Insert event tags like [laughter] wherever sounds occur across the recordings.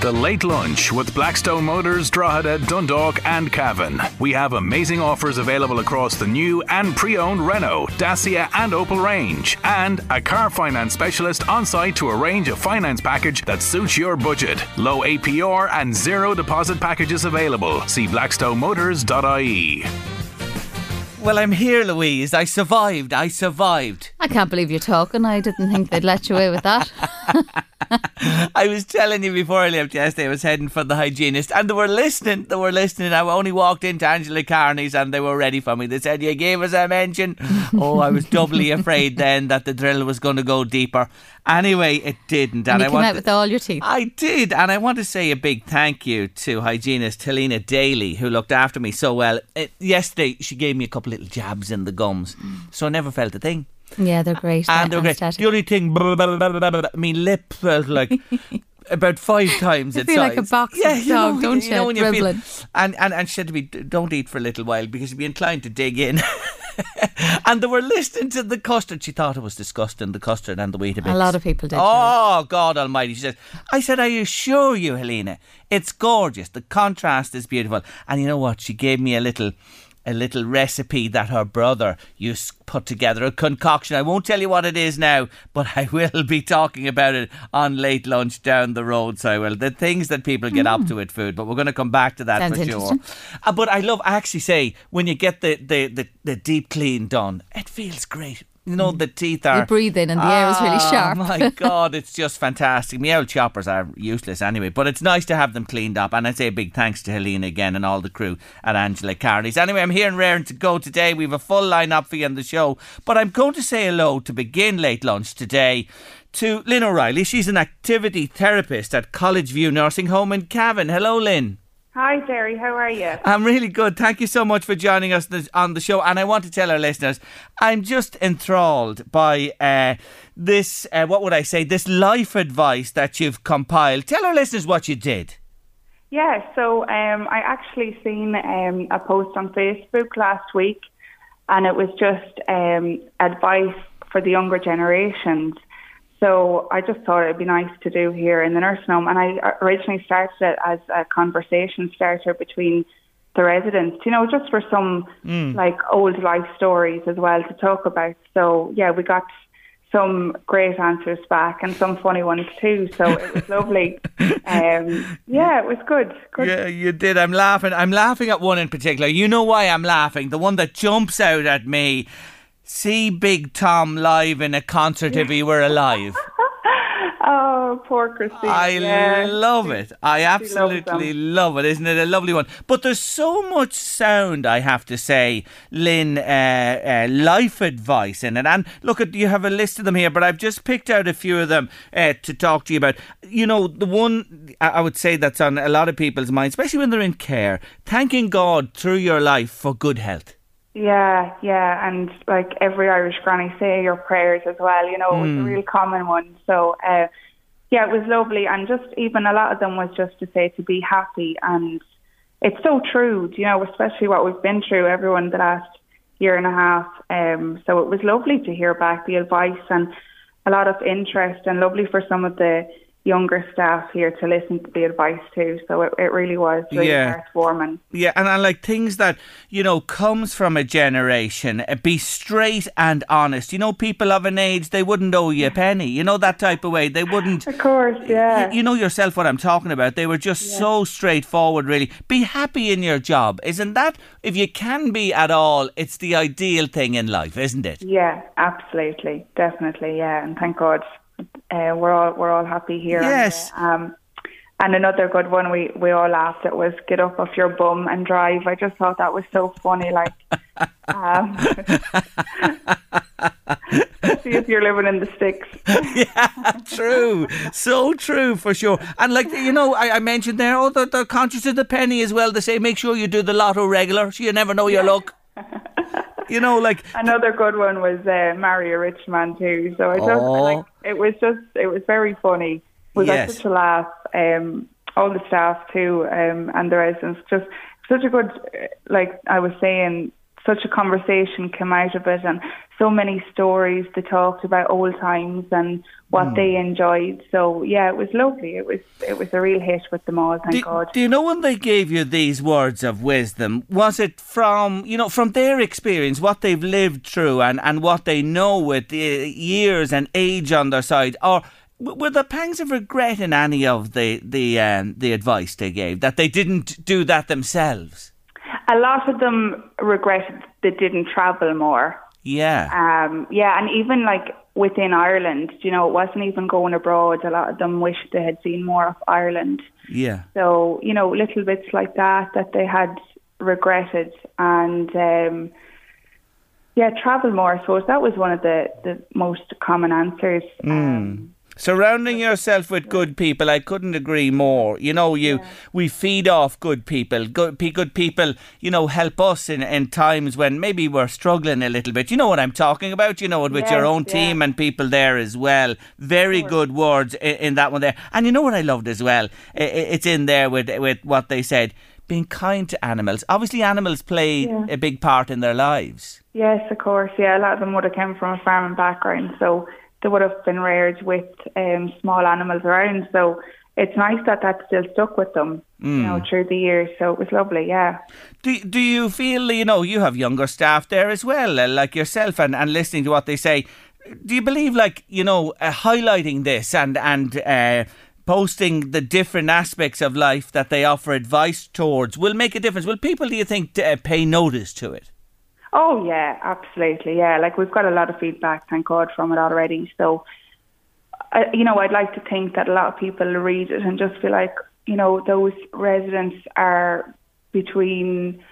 The Late Lunch with Blackstone Motors, Drogheda, Dundalk, and Cavan. We have amazing offers available across the new and pre owned Renault, Dacia, and Opel range, and a car finance specialist on site to arrange a finance package that suits your budget. Low APR and zero deposit packages available. See blackstonemotors.ie. Well, I'm here, Louise. I survived. I survived. I can't believe you're talking. I didn't think they'd let you away with that. [laughs] I was telling you before I left yesterday, I was heading for the hygienist, and they were listening. They were listening. I only walked into Angela Carney's, and they were ready for me. They said, "You gave us a mention." [laughs] oh, I was doubly afraid then that the drill was going to go deeper. Anyway, it didn't, and, and you I came out with all your teeth. I did, and I want to say a big thank you to hygienist Helena Daly, who looked after me so well. Uh, yesterday, she gave me a couple little jabs in the gums, so I never felt a thing. Yeah, they're great. And they're great. The only thing, blah, blah, blah, blah, my lip felt like [laughs] about five times You its feel like a boxing yeah, you dog, know, don't you? you? know when you feel, and, and, and she said to me, don't eat for a little while because you'd be inclined to dig in. [laughs] and they were listening to the custard. She thought it was disgusting, the custard and the Weetabix. A lot of people did. Oh, God Almighty. She says, I said, I assure you, Helena, it's gorgeous. The contrast is beautiful. And you know what? She gave me a little. A little recipe that her brother used put together, a concoction. I won't tell you what it is now, but [laughs] I will be talking about it on late lunch down the road. So I will. The things that people get up to with food, but we're going to come back to that Sounds for sure. Uh, but I love, I actually say, when you get the, the, the, the deep clean done, it feels great. You know, the teeth are. You breathe in and the air is really Ah, sharp. my [laughs] God, it's just fantastic. My old choppers are useless anyway, but it's nice to have them cleaned up. And I say a big thanks to Helena again and all the crew at Angela Carney's. Anyway, I'm here in Raring to go today. We have a full lineup for you on the show, but I'm going to say hello to begin late lunch today. To Lynn O'Reilly. She's an activity therapist at College View Nursing Home in Cavan. Hello, Lynn. Hi, Jerry. How are you? I'm really good. Thank you so much for joining us on the show. And I want to tell our listeners, I'm just enthralled by uh, this, uh, what would I say, this life advice that you've compiled. Tell our listeners what you did. Yeah, so um, I actually seen um, a post on Facebook last week, and it was just um, advice for the younger generations. So I just thought it'd be nice to do here in the nursing home, and I originally started it as a conversation starter between the residents, you know, just for some like old life stories as well to talk about. So yeah, we got some great answers back and some funny ones too. So it was [laughs] lovely. Um, yeah, it was good. good. Yeah, you did. I'm laughing. I'm laughing at one in particular. You know why I'm laughing? The one that jumps out at me. See Big Tom live in a concert if he were alive. [laughs] Oh, poor Christine. I yeah. love it. I absolutely love it. Isn't it a lovely one? But there's so much sound, I have to say, Lynn, uh, uh, life advice in it. And look, at you have a list of them here, but I've just picked out a few of them uh, to talk to you about. You know, the one I I would say that's on a lot of people's minds, especially when they're in care, thanking God through your life for good health. Yeah, yeah, and like every Irish granny, say your prayers as well. You know, it was a real common one. So, uh, yeah, it was lovely, and just even a lot of them was just to say to be happy, and it's so true. You know, especially what we've been through, everyone the last year and a half. Um, so it was lovely to hear back the advice and a lot of interest, and lovely for some of the younger staff here to listen to the advice too. So it, it really was really Yeah. heartwarming. Yeah, and I like things that, you know, comes from a generation. uh, Be straight and honest. You know, people of an age, they wouldn't owe you a penny. You know, that type of way. They wouldn't. Of course, yeah. You, you know yourself what I'm talking about. They were just so straightforward, really. Be happy in your job. Isn't that, if you can be at all, it's the ideal thing in life, isn't it? Yeah, absolutely, definitely, yeah, and thank God, uh, we're all we're all happy here. Yes. And, um, and another good one we we all laughed at was get up off your bum and drive. I just thought that was so funny. Like, um, [laughs] see if you're living in the sticks. [laughs] Yeah, true. So true for sure. And like you know, I, I mentioned there, oh, they're, they're conscious of the penny as well. They say make sure you do the lotto regular, so you never know your luck. [laughs] You know, like Another good one was uh, marry a rich man too. So I just Oh. like it was just it was very funny. We Yes. got such a laugh. Um, all the staff too, um, and the residents just such a good uh, like I was saying. Such a conversation came out of it, and so many stories they talked about old times and what Hmm. they enjoyed. So yeah, it was lovely. It was it was a real hit with them all. Thank do, God. do you know when they gave you these words of wisdom? Was it from you know from their experience, what they've lived through, and and what they know with the years and age on their side, or were there pangs of regret in any of the the um, the advice they gave that they didn't do that themselves? A lot of them regretted they didn't travel more. Yeah. Um, yeah, and even like within Ireland, you know, it wasn't even going abroad. A lot of them wished they had seen more of Ireland. Yeah. So, you know, little bits like that that they had regretted. And um, yeah, travel more. I suppose that was one of the, the most common answers. Um, Surrounding yourself with good people, I couldn't agree more. You know, you we feed off good people. Good, good people, you know, help us in, in times when maybe we're struggling a little bit. You know what I'm talking about. You know it with your Yes, own yeah. team and people there as well. Very good words in, in that one there. And you know what I loved as well. It's in there with with what they said. Being kind to animals. Obviously, animals play Yeah. a big part in their lives. Yes, of course. Yeah, a lot of them would have come from a farming background, so they would have been reared with um, small animals around. So it's nice that that still stuck with them, you know, through the years. So it was lovely. Yeah. Do, do you feel, you know, you have younger staff there as well, uh, like yourself, and, and listening to what they say. Do you believe, like, you know, uh, highlighting this and, and uh, posting the different aspects of life that they offer advice towards will make a difference? Will people, do you think, uh, pay notice to it? Oh yeah, absolutely. Yeah, like we've got a lot of feedback, thank God, from it already. So, I, you know, I'd like to think that a lot of people read it and just feel like, you know, those residents are between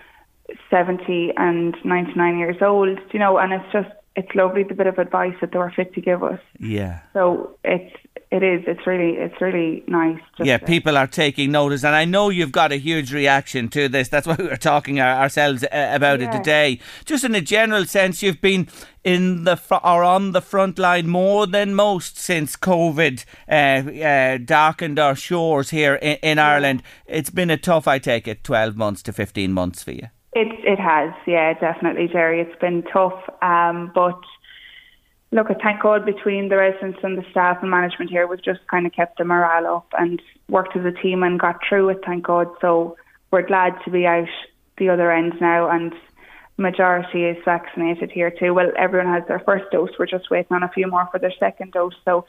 seventy and ninety nine years old. You know, and it's just it's lovely the bit of advice that they were fit to give us. Yeah. So it's it is it's really it's really nice. Just Yeah, people are taking notice, and I know you've got a huge reaction to this. That's why we were talking our, ourselves uh, about it today. Just in a general sense, you've been in the fr- or on the front line more than most since COVID uh, uh, darkened our shores here in, in Ireland. It's been a tough, I take it, twelve months to fifteen months for you. It it has, yeah, definitely, Jerry. It's been tough, um, but look, thank God between the residents and the staff and management here, we've just kind of kept the morale up and worked as a team and got through it. Thank God. So we're glad to be out the other end now, and majority is vaccinated here too. Well, everyone has their first dose. We're just waiting on a few more for their second dose. So,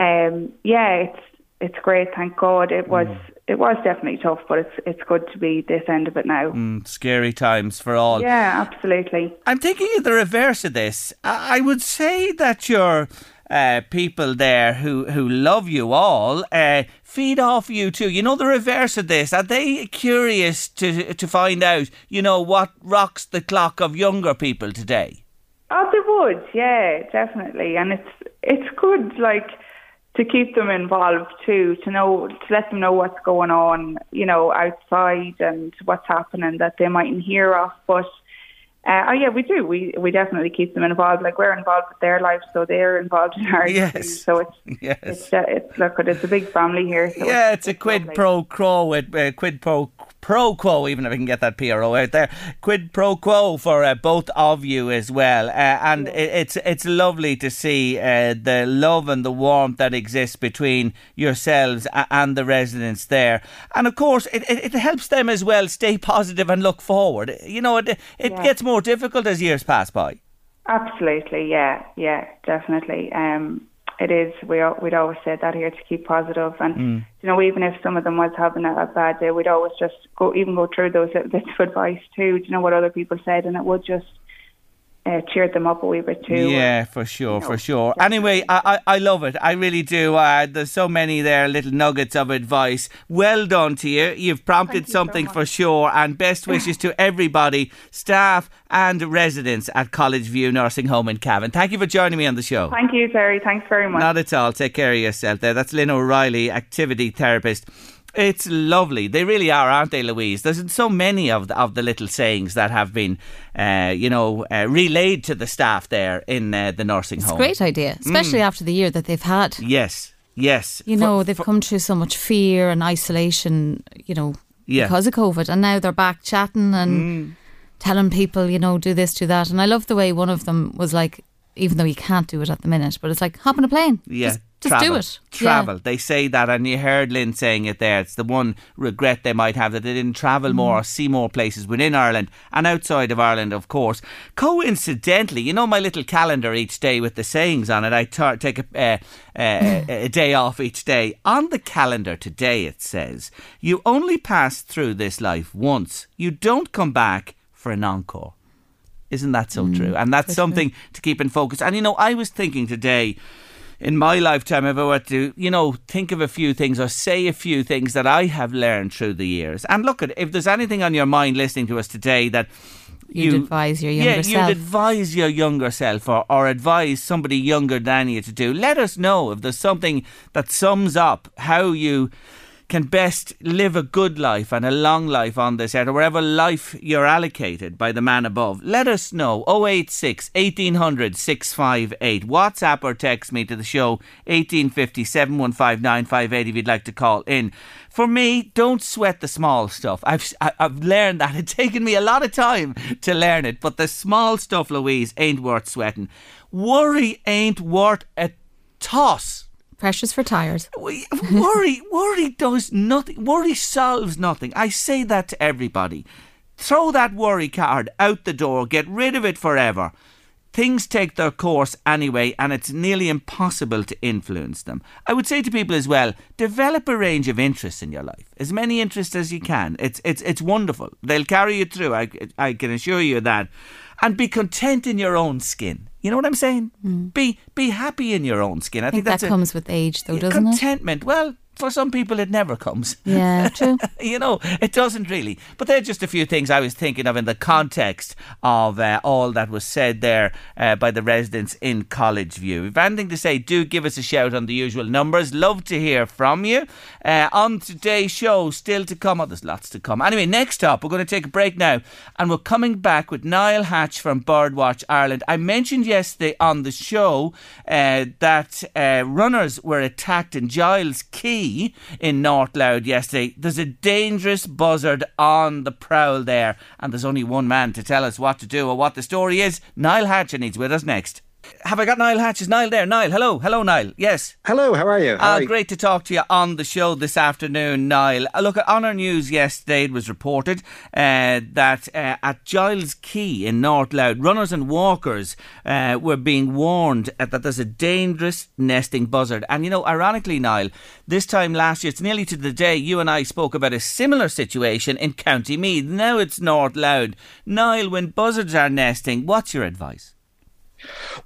um, yeah, it's it's great. Thank God. It was it was definitely tough, but it's it's good to be this end of it now. Mm, scary times for all. Yeah, absolutely. I'm thinking of the reverse of this. I I would say that your uh, people there who, who love you all uh, feed off you too. You know the reverse of this. Are they curious to to find out? You know what rocks the clock of younger people today? Oh, they would, yeah, definitely. And it's it's good, like, to keep them involved too, to know, to let them know what's going on, you know, outside and what's happening that they mightn't hear of. But uh, oh yeah, we do. We we definitely keep them involved. Like we're involved with their lives, so they're involved in ours. Yes. Too. So it's [laughs] Yes. it's uh, it's look, it's a big family here. So Yeah, it's a quid lovely. pro quo with uh, quid pro pro quo, even if I can get that PRO out there, quid pro quo for uh, both of you as well. Uh, and it, it's it's lovely to see uh, the love and the warmth that exists between yourselves and the residents there. And of course, it, it, it helps them as well stay positive and look forward. You know, it, it Yeah. gets more difficult as years pass by. Absolutely, yeah, yeah, definitely. Um, it is. We al- we'd always said that here to keep positive, and Mm. you know, even if some of them was having a, a bad day, we'd always just go even go through those little bits of advice too. Do you know what other people said, and it would just uh, cheer them up a wee bit too. Yeah, for sure, know, for sure. Anyway, I, I, I love it. I really do. Uh, there's so many there, little nuggets of advice. Well done to you. You've prompted you something much. for sure. And best [laughs] wishes to everybody, staff and residents at College View Nursing Home in Cavan. Thank you for joining me on the show. Thank you, Terry. Thanks very much. Not at all. Take care of yourself there. That's Lynn O'Reilly, activity therapist. It's lovely. They really are, aren't they, Louise? There's so many of the, of the little sayings that have been, uh, you know, uh, relayed to the staff there in uh, the nursing It's a home. great idea, especially after the year that they've had. Yes, yes. You For- know, they've for- come through so much fear and isolation, you know, Yeah. Mm. because of COVID. And now they're back chatting and telling people, you know, do this, do that. And I love the way one of them was like, even though you can't do it at the minute, but it's like, hop on a plane. Yeah, Just, just travel, do it. Yeah. Travel. They say that, and you heard Lynn saying it there. It's the one regret they might have that they didn't travel more or see more places within Ireland and outside of Ireland, of course. Coincidentally, you know my little calendar each day with the sayings on it. I tar- take a, uh, uh, a day off each day. On the calendar today, it says, "You only pass through this life once. You don't come back for an encore." Isn't that so true? And that's something to keep in focus. And you know, I was thinking today, in my lifetime, if I were to, you know, think of a few things or say a few things that I have learned through the years. And look at if there's anything on your mind listening to us today that You'd advise your younger yeah, self. you'd advise your younger self or, or advise somebody younger than you to do. Let us know if there's something that sums up how you can best live a good life and a long life on this earth or wherever life you're allocated by the man above. Let us know 086 1800 658. WhatsApp or text me to the show 1850 715 958 if you'd like to call in. For me, don't sweat the small stuff. I've I've learned that. [laughs] It's taken me a lot of time to learn it, but the small stuff, Louise, ain't worth sweating. Worry ain't worth a toss. Precious for tires. Worry, [laughs] worry does nothing. Worry solves nothing. I say that to everybody. Throw that worry card out the door. Get rid of it forever. Things take their course anyway, and it's nearly impossible to influence them. I would say to people as well: develop a range of interests in your life, as many interests as you can. It's it's it's wonderful. They'll carry you through. I I can assure you that, and be content in your own skin. You know what I'm saying? Hmm. Be be happy in your own skin. I, I think that that's a- comes with age, though, doesn't it? contentment. Well, for some people, it never comes. Yeah, [laughs] true. you know, it doesn't really. But they're just a few things I was thinking of in the context of uh, all that was said there uh, by the residents in College View. If anything to say, do give us a shout on the usual numbers. Love to hear from you. Uh, on today's show, still to come. Oh, there's lots to come. Anyway, next up, we're going to take a break now, and we're coming back with Niall Hatch from Birdwatch Ireland. I mentioned yesterday on the show uh, that uh, runners were attacked in Giles Quay in North Louth yesterday. There's a dangerous buzzard on the prowl there, and there's only one man to tell us what to do or what the story is. Niall Hatch, and he's with us next. Have I got Niall Hatch? Is Niall there? Niall, hello. Hello, Niall. Yes. Hello, how are you? How Uh, are you? great to talk to you on the show this afternoon, Niall. Uh, look, on our news yesterday, it was reported uh, that uh, at Giles Quay in North Louth, runners and walkers uh, were being warned uh, that there's a dangerous nesting buzzard. And you know, ironically, Niall, this time last year, it's nearly to the day you and I spoke about a similar situation in County Meath. Now it's North Loud. Niall, when buzzards are nesting, what's your advice?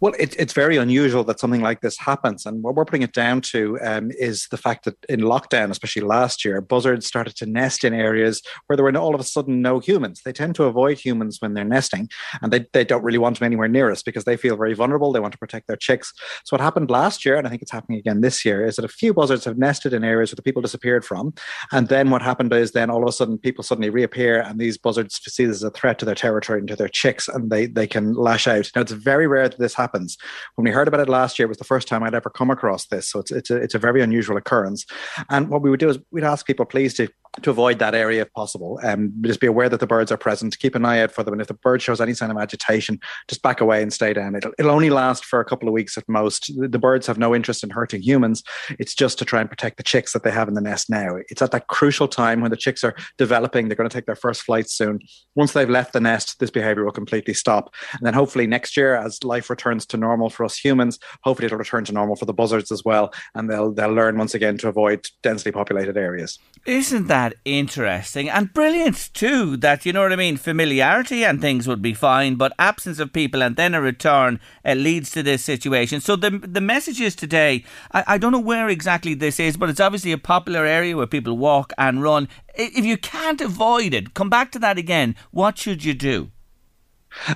Well, it, it's very unusual that something like this happens. And what we're putting it down to um, is the fact that in lockdown, especially last year, buzzards started to nest in areas where there were all of a sudden no humans. They tend to avoid humans when they're nesting and they, they don't really want them anywhere near us because they feel very vulnerable. They want to protect their chicks. So, what happened last year, and I think it's happening again this year, is that a few buzzards have nested in areas where the people disappeared from. And then what happened is then all of a sudden people suddenly reappear and these buzzards see this as a threat to their territory and to their chicks and they, they can lash out. Now, it's very rare that this happens. When we heard about it last year, it was the first time I'd ever come across this. So it's, it's, a, it's a very unusual occurrence. And what we would do is we'd ask people, please, to to avoid that area if possible. Um, just be aware that the birds are present. Keep an eye out for them, and if the bird shows any sign of agitation, just back away and stay down. It'll, it'll only last for a couple of weeks at most. The, birds have no interest in hurting humans. It's just to try and protect the chicks that they have in the nest now. It's at that crucial time when the chicks are developing. They're going to take their first flight soon. Once they've left the nest, this behavior will completely stop. And then hopefully next year, as life returns to normal for us humans, hopefully it'll return to normal for the buzzards as well, and they'll they'll learn once again to avoid densely populated areas. Isn't that interesting and brilliant too? That you know what I mean. Familiarity and things would be fine, but absence of people and then a return uh, leads to this situation. So the the message is today. I, I don't know where exactly this is, but it's obviously a popular area where people walk and run. If you can't avoid it, come back to that again. What should you do?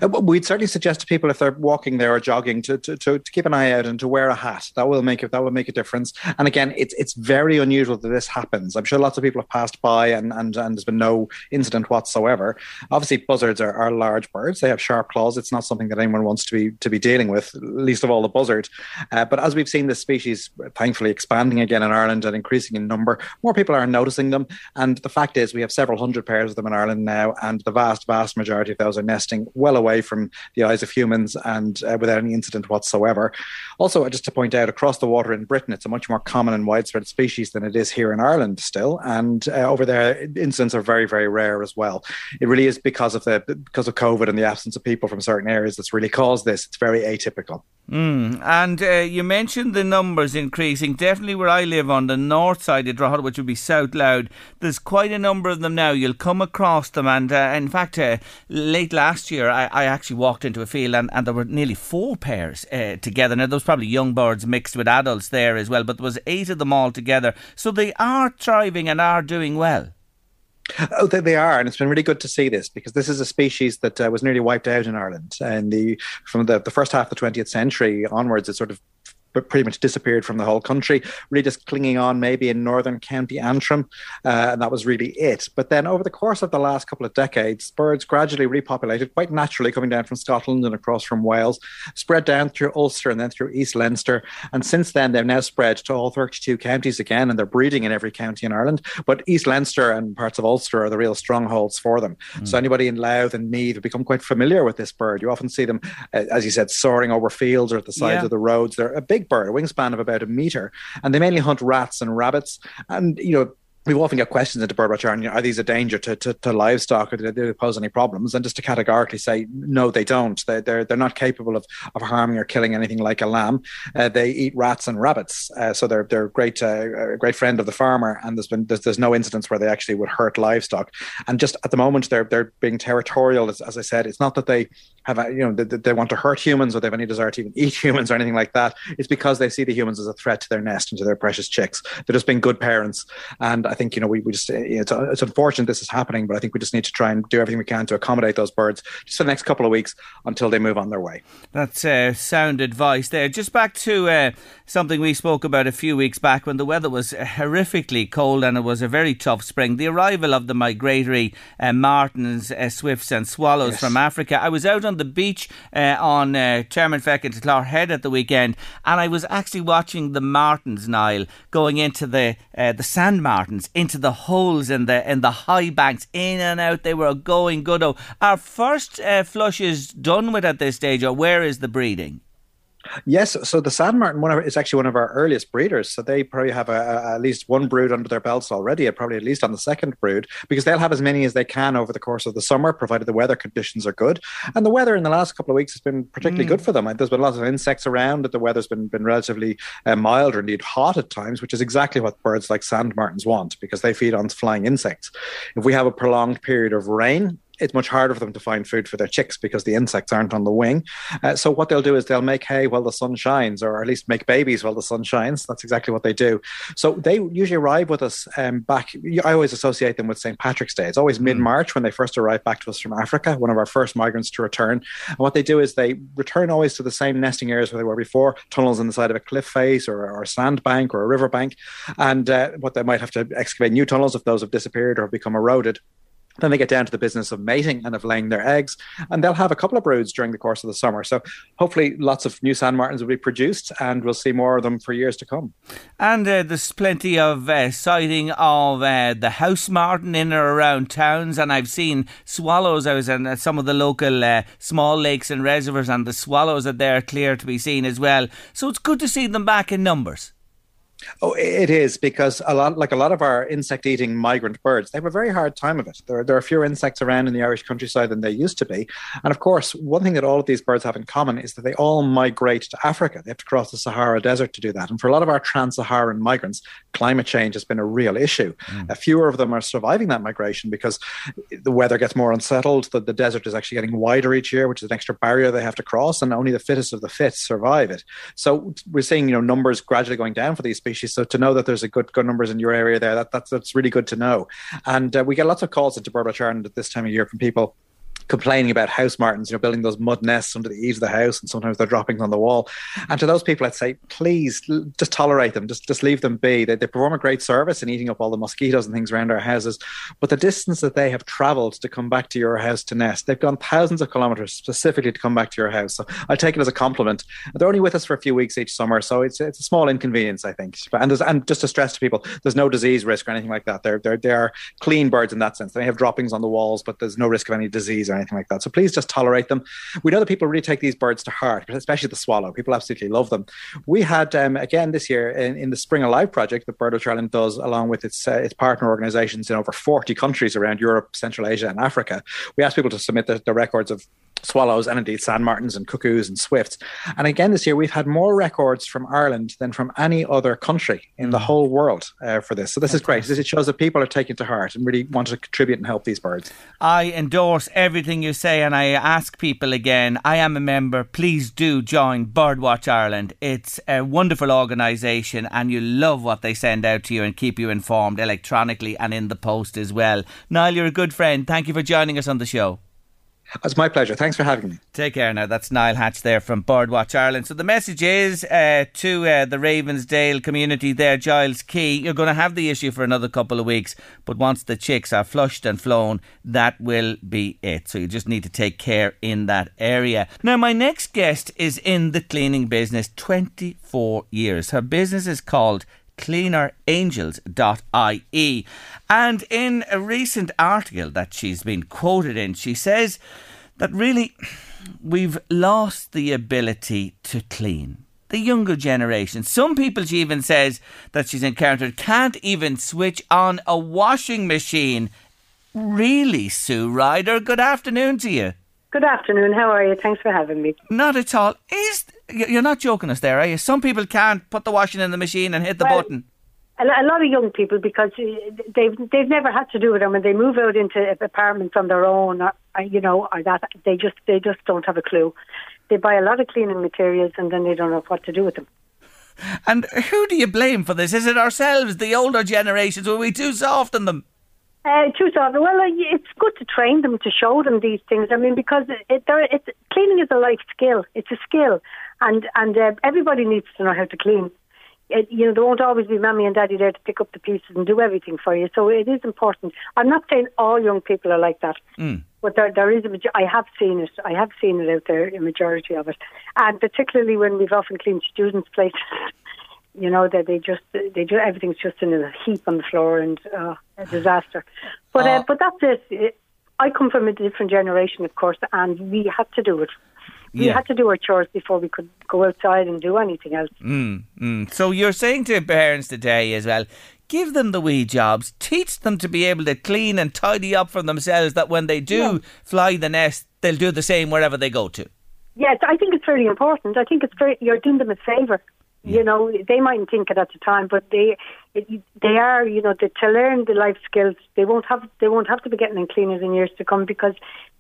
Uh, we'd certainly suggest to people if they're walking there or jogging to, to, to, to, keep an eye out and to wear a hat. That will make it that will make a difference. And again, it's it's very unusual that this happens. I'm sure lots of people have passed by and and, and there's been no incident whatsoever. Obviously, buzzards are, are large birds. They have sharp claws. It's not something that anyone wants to be to be dealing with, least of all the buzzard. Uh, but as we've seen this species thankfully expanding again in Ireland and increasing in number, more people are noticing them. And the fact is, we have several hundred pairs of them in Ireland now, and the vast vast majority of those are nesting well well away from the eyes of humans and uh, without any incident whatsoever. Also, just to point out, across the water in Britain, it's a much more common and widespread species than it is here in Ireland still, and uh, over there, incidents are very, very rare as well. It really is because of the because of COVID and the absence of people from certain areas that's really caused this. It's very atypical. Mm. And uh, you mentioned the numbers increasing. Definitely where I live on the north side of Drogheda, which would be South Louth, there's quite a number of them now. You'll come across them. And uh, in fact, uh, late last year, I, I, actually walked into a field and, and there were nearly four pairs uh, together. Now, there was probably young birds mixed with adults there as well, but there was eight of them all together. So they are thriving and are doing well. Oh, they are, and it's been really good to see this because this is a species that uh, was nearly wiped out in Ireland, and the from the, the first half of the twentieth century onwards, it sort of but pretty much disappeared from the whole country, really just clinging on maybe in northern County Antrim, uh, and that was really it. But then over the course of the last couple of decades, birds gradually repopulated quite naturally, coming down from Scotland and across from Wales, spread down through Ulster and then through East Leinster, and since then they've now spread to all 32 counties again, and they're breeding in every county in Ireland. But East Leinster and parts of Ulster are the real strongholds for them. Mm. So anybody in Louth and Meath have become quite familiar with this bird. You often see them, uh, as you said, soaring over fields or at the sides yeah. of the roads. They're a big big bird, a wingspan of about a meter, and they mainly hunt rats and rabbits. And you know, we often get questions into birdwatch are, are these a danger to, to, to livestock or do they pose any problems? And just to categorically say no they don't. They, they're they're not capable of, of harming or killing anything like a lamb. Uh, they eat rats and rabbits. Uh, so they're they're great uh, a great friend of the farmer and there's been there's, there's no incidents where they actually would hurt livestock. And just at the moment they're they're being territorial. As, as I said it's not that they have you know they, they want to hurt humans or they have any desire to even eat [laughs] humans or anything like that. It's because they see the humans as a threat to their nest and to their precious chicks. They're just being good parents. And I think you know we, we just it's, it's unfortunate this is happening, but I think we just need to try and do everything we can to accommodate those birds just for the next couple of weeks until they move on their way. That's uh, sound advice there. Just back to uh, something we spoke about a few weeks back when the weather was horrifically cold and it was a very tough spring. The arrival of the migratory uh, martins, uh, swifts, and swallows yes. from Africa. I was out on the beach uh, on uh, Termonfeckin Head at the weekend, and I was actually watching the martins, Niall, going into the uh, the sand martins into the holes in the in the high banks, in and out. They were going good. Oh, our first uh, flush is done with at this stage. Or where is the breeding? Yes, so the Sand Martin one is actually one of our earliest breeders. So they probably have a, a, at least one brood under their belts already, probably at least on the second brood, because they'll have as many as they can over the course of the summer, provided the weather conditions are good. And the weather in the last couple of weeks has been particularly mm. good for them. There's been lots of insects around, the weather's been been relatively uh, mild or indeed hot at times, which is exactly what birds like sand martins want, because they feed on flying insects. If we have a prolonged period of rain, it's much harder for them to find food for their chicks because the insects aren't on the wing. Uh, so what they'll do is they'll make hay while the sun shines, or at least make babies while the sun shines. That's exactly what they do. So they usually arrive with us um, back. I always associate them with St. Patrick's Day. It's always mm. mid March when they first arrive back to us from Africa, one of our first migrants to return. And what they do is they return always to the same nesting areas where they were before, tunnels in the side of a cliff face or, or a sand bank or a river bank. And uh, what they might have to excavate new tunnels if those have disappeared or have become eroded Then they get down to the business of mating and of laying their eggs, and they'll have a couple of broods during the course of the summer. So hopefully, lots of new sand martins will be produced, and we'll see more of them for years to come. And uh, there's plenty of uh, sighting of uh, the house martin in or around towns, and I've seen swallows. I was in uh, some of the local uh, small lakes and reservoirs, and the swallows are there clear to be seen as well. So it's good to see them back in numbers. Oh, it is because a lot, like a lot of our insect-eating migrant birds, they have a very hard time of it. There, there are fewer insects around in the Irish countryside than they used to be, and of course, one thing that all of these birds have in common is that they all migrate to Africa. They have to cross the Sahara Desert to do that, and for a lot of our trans-Saharan migrants, climate change has been a real issue. Mm. fewer of them are surviving that migration because the weather gets more unsettled. The, the desert is actually getting wider each year, which is an extra barrier they have to cross, and only the fittest of the fit survive it. So we're seeing, you know, numbers gradually going down for these species species. So to know that there's a good good numbers in your area there, that, that's that's really good to know. And uh, we get lots of calls into Birdwatch Ireland at this time of year from people complaining about house martins, you know, building those mud nests under the eaves of the house, and sometimes they're dropping on the wall. And to those people, I'd say, please just tolerate them, just just leave them be. They, they perform a great service in eating up all the mosquitoes and things around our houses, but the distance that they have travelled to come back to your house to nest, they've gone thousands of kilometres specifically to come back to your house. So I take it as a compliment. They're only with us for a few weeks each summer, so it's it's a small inconvenience, I think. And there's, and just to stress to people, there's no disease risk or anything like that. They're they're they are clean birds in that sense. They have droppings on the walls, but there's no risk of any disease or anything like that. So please just tolerate them. We know that people really take these birds to heart, especially the swallow. People absolutely love them. We had um, again this year in, in, the Spring Alive project that Birdwatch Ireland does along with its uh, its partner organisations in over 40 countries around Europe, Central Asia, and Africa. We asked people to submit the, the records of swallows and indeed sand martins and cuckoos and swifts. And again, this year we've had more records from Ireland than from any other country in the mm. whole world uh, for this. So this is great. This, it shows that people are taking to heart and really want to contribute and help these birds. I endorse everything you say, and I ask people again. I am a member. Please do join Birdwatch Ireland. It's a wonderful organisation, and you love what they send out to you and keep you informed electronically and in the post as well. Niall, you're a good friend. Thank you for joining us on the show. It's my pleasure. Thanks for having me. Take care now. That's Niall Hatch there from Birdwatch Ireland. So the message is uh, to uh, the Ravensdale community there, Giles Quay, you're going to have the issue for another couple of weeks, but once the chicks are flushed and flown, that will be it. So you just need to take care in that area. Now, my next guest is in the cleaning business 24 years. Her business is called cleanerangels.ie. And in a recent article that she's been quoted in, she says that really we've lost the ability to clean. The younger generation. Some people, she even says that she's encountered, can't even switch on a washing machine. Really, Sue Ryder? Good afternoon to you. Good afternoon. How are you? Thanks for having me. Not at all. Is you're not joking us there, are you? Some people can't put the washing in the machine and hit the well, button a lot of young people because they've they've never had to do it, and when they move out into apartments on their own, or, you know, or that they just they just don't have a clue. They buy a lot of cleaning materials, and then they don't know what to do with them. And who do you blame for this? Is it ourselves, the older generations? Were we too soft on them? Uh, too soft. Well, uh, it's good to train them to show them these things. I mean, because it, it's cleaning is a life skill. It's a skill, and and uh, everybody needs to know how to clean it, you know, there won't always be mommy and daddy there to pick up the pieces and do everything for you. So it is important. I'm not saying all young people are like that, mm. but there, there is a. I have seen it. I have seen it out there. A majority of it, and particularly when we've often cleaned students' places. [laughs] You know that they just they do everything's just in a heap on the floor and uh, a disaster. But uh, but that's it. I come from a different generation, of course, and we had to do it we yeah. had to do our chores before we could go outside and do anything else. Mm, mm. So you're saying to parents today as well, give them the wee jobs, teach them to be able to clean and tidy up for themselves. That when they do yeah. fly the nest, they'll do the same wherever they go to. Yes, I think it's very important. I think it's very you're doing them a favour. Yeah. You know, they mightn't think it at the time, but they they are, you know, to learn the life skills. They won't have they won't have to be getting in cleaners in years to come because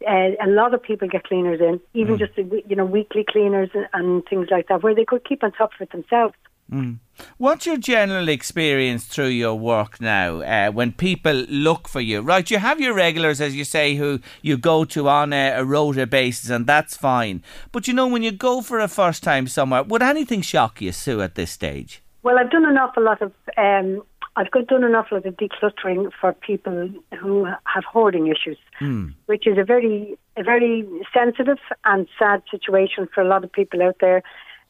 uh, a lot of people get cleaners in, even mm. just you know weekly cleaners and, and things like that, where they could keep on top of it themselves. Mm. What's your general experience through your work now uh, when people look for you? Right, you have your regulars, as you say, who you go to on a, a rota basis, and that's fine. But you know, when you go for a first time somewhere, would anything shock you, Sue, at this stage? Well, I've done an awful lot of. Um, I've got done an awful lot of decluttering for people who have hoarding issues, Mm. which is a very, a very sensitive and sad situation for a lot of people out there.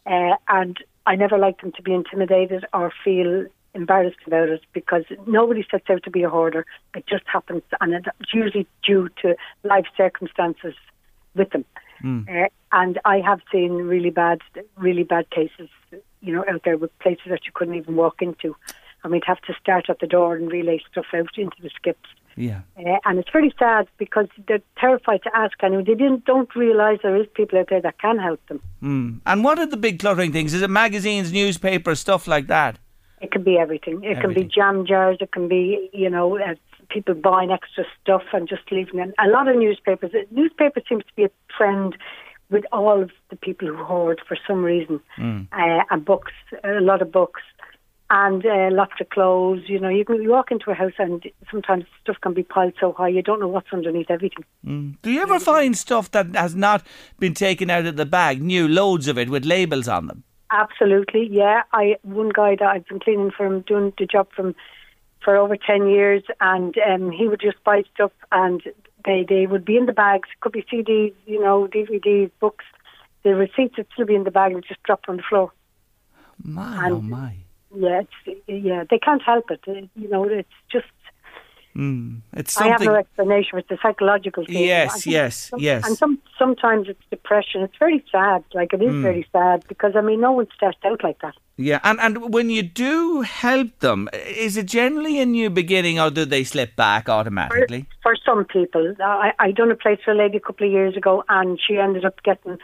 Uh, and I never like them to be intimidated or feel embarrassed about it because nobody sets out to be a hoarder. It just happens, and it's usually due to life circumstances with them. Uh, and I have seen really bad, really bad cases, you know, out there with places that you couldn't even walk into, and we'd have to start at the door and relay stuff out into the skips. Yeah. Uh, and it's very sad because they're terrified to ask anyone. They didn't, don't realise there is people out there that can help them. Mm. And what are the big cluttering things? Is it magazines, newspapers, stuff like that? It can be everything. It can be jam jars. It can be, you know, uh, people buying extra stuff and just leaving it. A lot of newspapers. uh, Newspaper seems to be a trend with all of the people who hoard for some reason. Mm. Uh, and books, a lot of books. And uh, lots of clothes. You know, you can you walk into a house and sometimes stuff can be piled so high you don't know what's underneath everything. Do you ever find stuff that has not been taken out of the bag, new loads of it with labels on them? Absolutely, yeah. I one guy that I've been cleaning for him, doing the job from for over ten years, and um, he would just buy stuff, and they they would be in the bags. Could be CDs, you know, DVDs, books. The receipts would still be in the bag and just drop on the floor. My, And- oh my. Yeah, yeah, they can't help it. Uh, You know, it's just Mm. It's I have something. no explanation. It's a psychological thing. Yes, yes, some- yes. And some sometimes it's depression. It's very sad. Like it is Mm. very sad because I mean, no one starts out like that. Yeah, and, and when you do help them, is it generally a new beginning or do they slip back automatically? for some people. I, I done a place for a lady a couple of years ago, and she ended up getting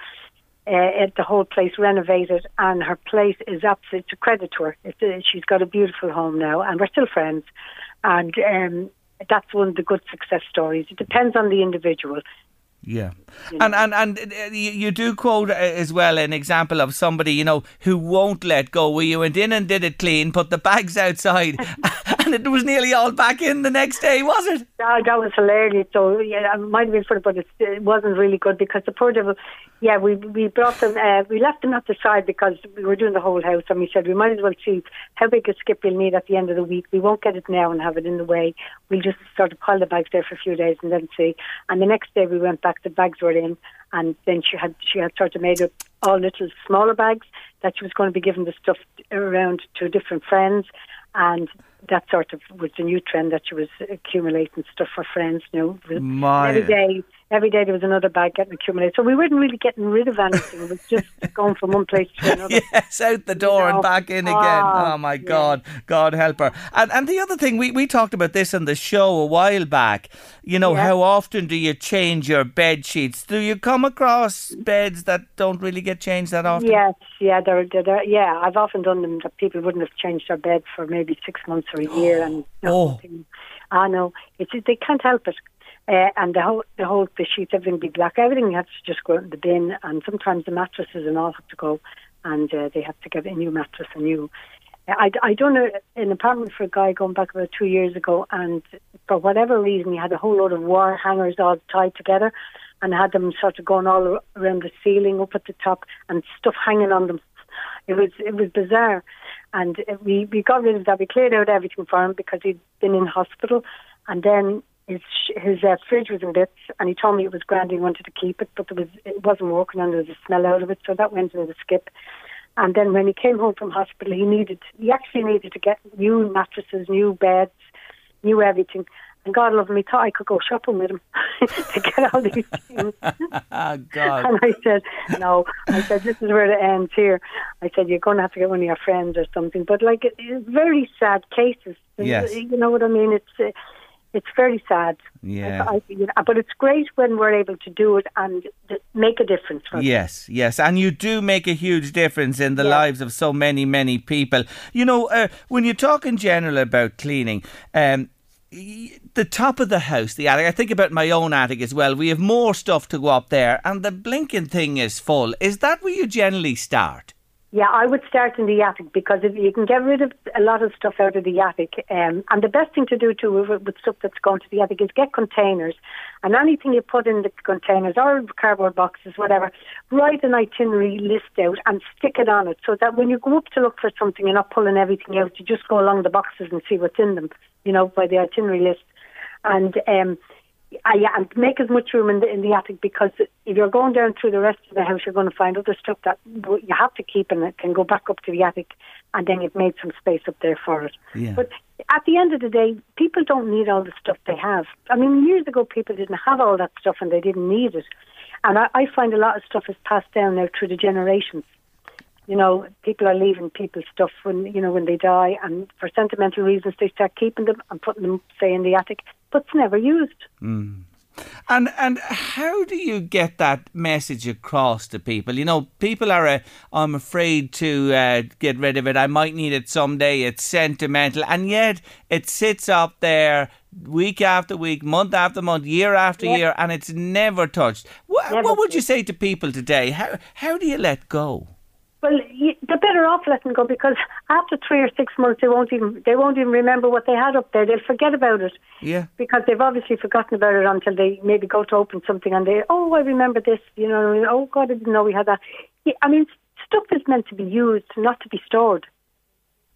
uh, the whole place renovated, and her place is absolutely a credit to her. It's she's got a beautiful home now, and we're still friends. And um, that's one of the good success stories. It depends on the individual. Yeah, and and and uh, you, do quote uh, as well an example of somebody you know who won't let go. Where you went in and did it clean, put the bags outside, [laughs] and it was nearly all back in the next day, was it? That, that was hilarious. So yeah, it might have been funny, but it, it wasn't really good because the poor devil. Yeah, we we brought them. Uh, we left them at the side because we were doing the whole house, and we said we might as well see how big a skip we'll need at the end of the week. We won't get it now and have it in the way. We'll just sort of pile the bags there for a few days and then see. And the next day we went back. The bags were in, and then she had she had sort of made up all little smaller bags that she was going to be giving the stuff around to different friends, and that sort of was the new trend that she was accumulating stuff for friends. You know, My- every day, every day there was another bag getting accumulated. So we weren't really getting rid of anything. It was just [laughs] going from one place to another. [laughs] Yes, out the door and know. back in again. Ah, Oh my yeah. God, God help her. And and the other thing we we talked about this on the show a while back. You know, Yeah. how often do you change your bed sheets? Do you come across beds that don't really get changed that often? Yes, yeah, they're, they're, they're, yeah. I've often done them that people wouldn't have changed their bed for maybe six months or a year, and Oh. I know it's they can't help it. Uh, and the whole, the whole, the sheets, everything be black. Everything has to just go in the bin, and sometimes the mattresses and all have to go, and uh, they have to get a new mattress, a new. I, I done a, an apartment for a guy going back about two years ago, and for whatever reason, he had a whole load of wire hangers all tied together, and had them sort of going all around the ceiling, up at the top, and stuff hanging on them. It was it was bizarre, and uh, we we got rid of that. We cleared out everything for him because he'd been in hospital, and then his his uh, fridge was in bits, and he told me it was grand. He wanted to keep it, but there was it wasn't working, and there was a smell out of it, so that went in the skip. And then when he came home from hospital, he needed he actually needed to get new mattresses, new beds, new everything. And God love him, he thought I could go shopping with him [laughs] to get all these things. Ah, [laughs] God. And I said, no. I said, this is where it ends here. I said, you're going to have to get one of your friends or something. But like, it, it's very sad cases. Yes. You know what I mean? It's uh, it's very sad. Yeah. I, you know, but it's great when we're able to do it and make a difference. Yes, yes, and you do make a huge difference in the lives of so many, many people. You know, uh, when you talk in general about cleaning, um, the top of the house, the attic. I think about my own attic as well. We have more stuff to go up there, and the blinking thing is full. Is that where you generally start? Yeah, I would start in the attic because if you can get rid of a lot of stuff out of the attic, um, and the best thing to do too with, with stuff that's going to the attic is get containers, and anything you put in the containers or cardboard boxes, whatever, write an itinerary list out and stick it on it so that when you go up to look for something, you're not pulling everything out. You just go along the boxes and see what's in them, you know, by the itinerary list, and. um uh, yeah, and make as much room in the in the attic because if you're going down through the rest of the house, you're going to find other stuff that you have to keep and it can go back up to the attic, and then you've made some space up there for it. Yeah. But at the end of the day, people don't need all the stuff they have. I mean, years ago, people didn't have all that stuff and they didn't need it, and I, I find a lot of stuff is passed down now through the generations. You know, people are leaving people's stuff when you know when they die, and for sentimental reasons, they start keeping them and putting them, say, in the attic, but it's never used. And and how do you get that message across to people? You know, people are, uh, I'm afraid to uh, get rid of it. I might need it someday. It's sentimental, and yet it sits up there week after week, month after month, year after Yeah. year, and it's never touched. What, Never what would you say to people today? How how do you let go? Well, they're better off letting go because after three or six months, they won't even they won't even remember what they had up there. They'll forget about it Yeah. because they've obviously forgotten about it until they maybe go to open something and they oh I remember this you know oh God I didn't know we had that. Yeah, I mean stuff is meant to be used, not to be stored.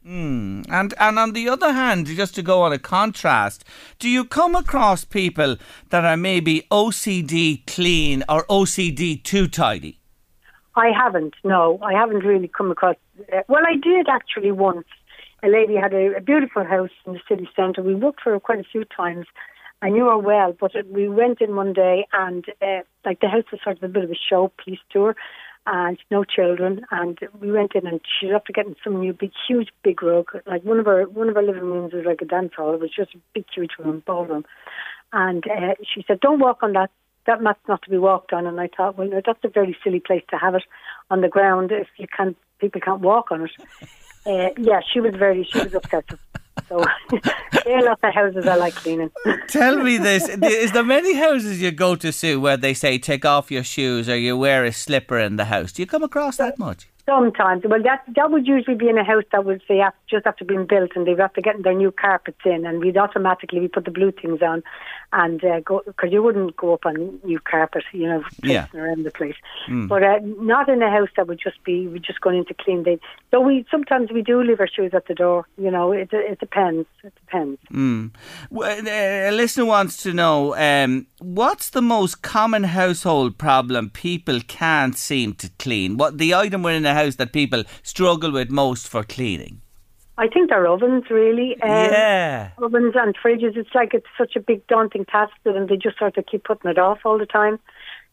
Mm. And and on the other hand, just to go on a contrast, do you come across people that are maybe OCD clean or OCD too tidy? I haven't. No, I haven't really come across. Uh, well, I did actually once. A lady had a, a beautiful house in the city centre. We worked for her quite a few times. I knew her well, but we went in one day and uh, like the house was sort of a bit of a showpiece to her, and no children. And we went in and she was after getting some new big, huge, big rug. Like one of her one of her living rooms was like a dance hall. It was just a big, huge room, ballroom. And uh, she said, "Don't walk on that. That mat's not to be walked on." And I thought, well, no, that's a very silly place to have it on the ground if you can't, people can't walk on it. [laughs] Uh, yeah, she was very, she was upset. So [laughs] there are lots of houses I like cleaning. Tell me [laughs] this: Is there many houses you go to, Sue, where they say take off your shoes or you wear a slipper in the house? Do you come across that much? Sometimes, well, that that would usually be in a house that would say just after being built, and they'd have to get their new carpets in, and we'd automatically we put the blue things on, and uh, go because you wouldn't go up on new carpet, you know, Yeah. around the place. But uh, not in a house that would just be we just going into clean day. So we sometimes we do leave our shoes at the door. You know, it it depends. It depends. Well, uh, A listener wants to know um, what's the most common household problem people can't seem to clean? What the item within the house that people struggle with most for cleaning? I think they're ovens, really. Um, yeah. ovens and fridges. It's like it's such a big daunting task to them. They just sort of keep putting it off all the time.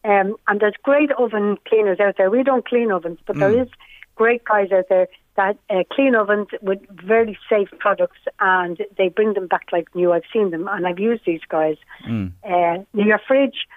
Um, and there's great oven cleaners out there. We don't clean ovens, but there is great guys out there that uh, clean ovens with very safe products, and they bring them back like new. I've seen them, and I've used these guys. Uh, your fridge.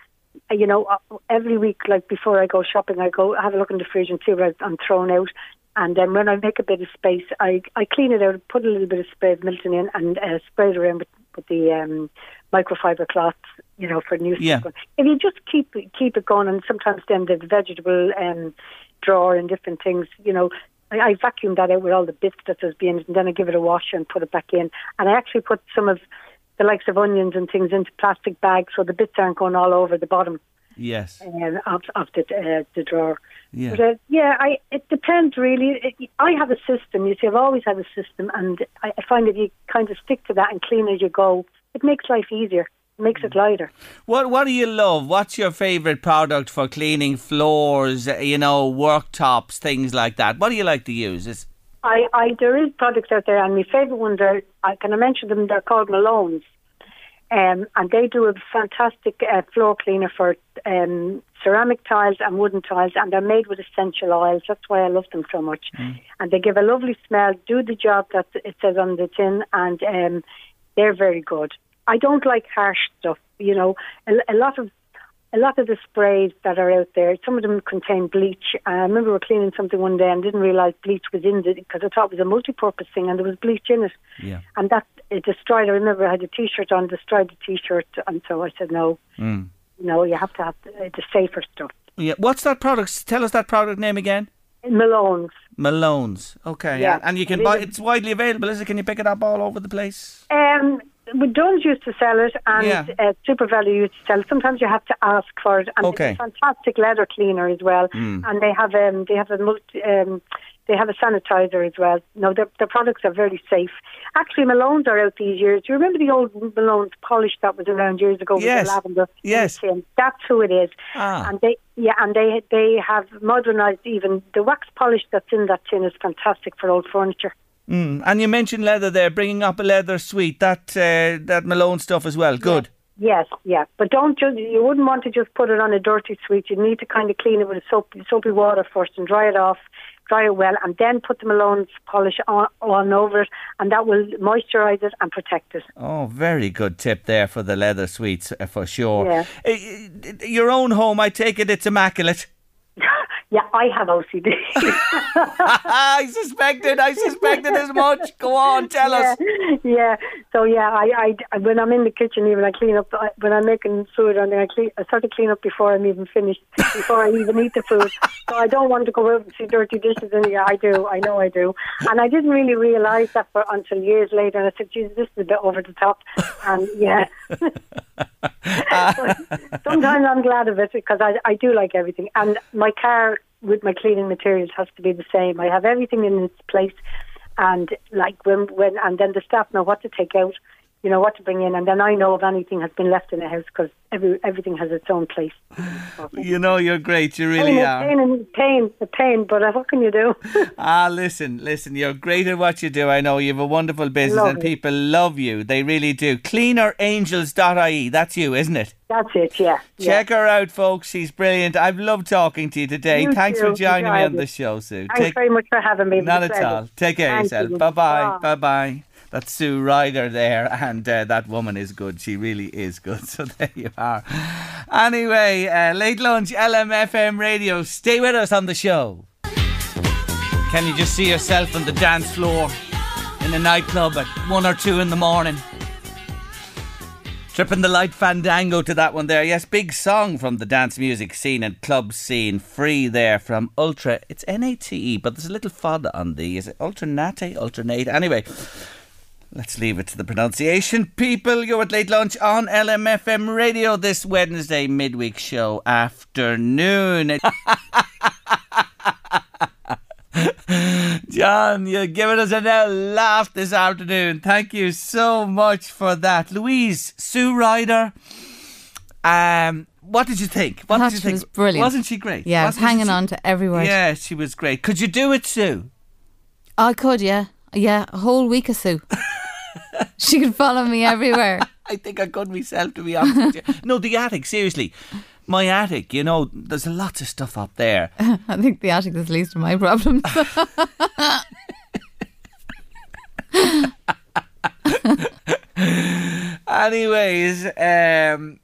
uh, You know, uh, every week, like before I go shopping, I go have a look in the fridge and see what I'm throwing out. And then when I make a bit of space, I, I clean it out, put a little bit of spray of Milton in, and uh, spray it around with, with the um, microfiber cloths, you know, for new Yeah. stuff. If you just keep keep it going, and sometimes then the vegetable um, drawer and different things, you know, I, I vacuum that out with all the bits that there's been, and then I give it a wash and put it back in. And I actually put some of the likes of onions and things into plastic bags so the bits aren't going all over the bottom Yes. uh, of, of the uh, the drawer. Yeah. But, uh, yeah, I it depends really. It, I have a system. You see, I've always had a system, and I, I find if you kind of stick to that and clean as you go, it makes life easier. It makes it lighter. What What do you love? What's your favourite product for cleaning floors? uh, You know, worktops, things like that. What do you like to use? Is I, I there is products out there, and my favourite ones are. I can I mention them? They're called Malone's, um, and they do a fantastic uh, floor cleaner for um, ceramic tiles and wooden tiles, and they're made with essential oils. That's why I love them so much, and they give a lovely smell. Do the job that it says on the tin, and um, they're very good. I don't like harsh stuff. You know, a, a lot of a lot of the sprays that are out there, some of them contain bleach. I remember we were cleaning something one day and didn't realise bleach was in it because I thought it was a multi-purpose thing and there was bleach in it. Yeah. And that it destroyed. I remember I had a T-shirt on, destroyed the T-shirt, and so I said no, no, you have to have the, the safer stuff. yeah. What's that product? Tell us that product name again. Malone's. Malone's. Okay. Yeah. And you can It buy it's widely available, is it? Can you pick it up all over the place? Um, we Dunnes used to sell it, and Yeah. uh, SuperValu used to sell it. Sometimes you have to ask for it, and Okay. it's a fantastic leather cleaner as well. Mm. And they have um, they have a multi, um, they have a sanitizer as well. No, their their products are very safe. Actually, Malone's are out these years. Do you remember the old Malone's polish that was around years ago Yes. with the lavender? Yes. That's who it is. Ah. And they yeah, and they they have modernised even the wax polish that's in that tin is fantastic for old furniture. Mm. And you mentioned leather there, bringing up a leather suite. That uh, that Malone stuff as well. Good. Yes, yeah, but don't just you wouldn't want to just put it on a dirty suite. You need to kind of clean it with a soap, soapy water first and dry it off, dry it well, and then put the Malone polish on, on over it, and that will moisturise it and protect it. Oh, very good tip there for the leather suites uh, for sure. Yeah. Uh, uh, Your own home, I take it, it's immaculate. Yeah, I have OCD. [laughs] I suspected, I suspected as much. Go on, tell yeah, us. yeah. So yeah, I, I when I'm in the kitchen, even I clean up. I- When I'm making food, and I clean, I start to clean up before I'm even finished, before I even eat the food. So I don't want to go out and see dirty dishes. And yeah, I do. I know I do. And I didn't really realise that for until years later. And I said, Jesus, this is a bit over the top. And yeah. [laughs] Uh, sometimes I'm glad of it because I, I do like everything. And my car with my cleaning materials has to be the same. I have everything in its place, and like when when and then the staff know what to take out, you know what to bring in, and then I know if anything has been left in the house because every everything has its own place. [laughs] You know, you're great. You really pain, are. pain, and pain, a pain, but uh, what can you do? [laughs] Ah, listen, listen, you're great at what you do. I know you have a wonderful business and Lovely. people love you. They really do. Cleanerangels.ie, that's you, isn't it? That's it. Yeah. Check her out, folks. She's brilliant. I've loved talking to you today. You Thanks too. for joining me on the show, Sue. Thanks Take- very much for having me. Not at all. Take care of Thank yourself. you. Bye. Bye. Bye bye. That's Sue Ryder there, and uh, that woman is good. She really is good. [laughs] So there you are. Anyway, uh, late lunch, LMFM radio. Stay with us on the show. Can you just see yourself on the dance floor in a nightclub at one or two in the morning? Tripping the light fandango to that one there. Yes, big song from the dance music scene and club scene. Free there from Ultra. It's N A T E, but there's a little fod on the. Is it Ultranate? Alternate? Anyway, let's leave it to the pronunciation. People, you're at late lunch on LMFM radio this Wednesday midweek show afternoon. [laughs] John, you're giving us a laugh this afternoon. Thank you so much for that. Louise, Sue Ryder, um, what did you think? What did you she think? was brilliant. Wasn't she great? Yeah, I was Wasn't hanging she? on to every word. Yeah, she was great. Could you do it, Sue? I could, yeah. Yeah, a whole week of Sue. [laughs] [laughs] she could follow me everywhere. [laughs] I think I could myself, to be honest with you. [laughs] No, the attic, seriously. My attic, you know, there's lots of stuff up there. I think the attic is the least of my problems. Anyways, um,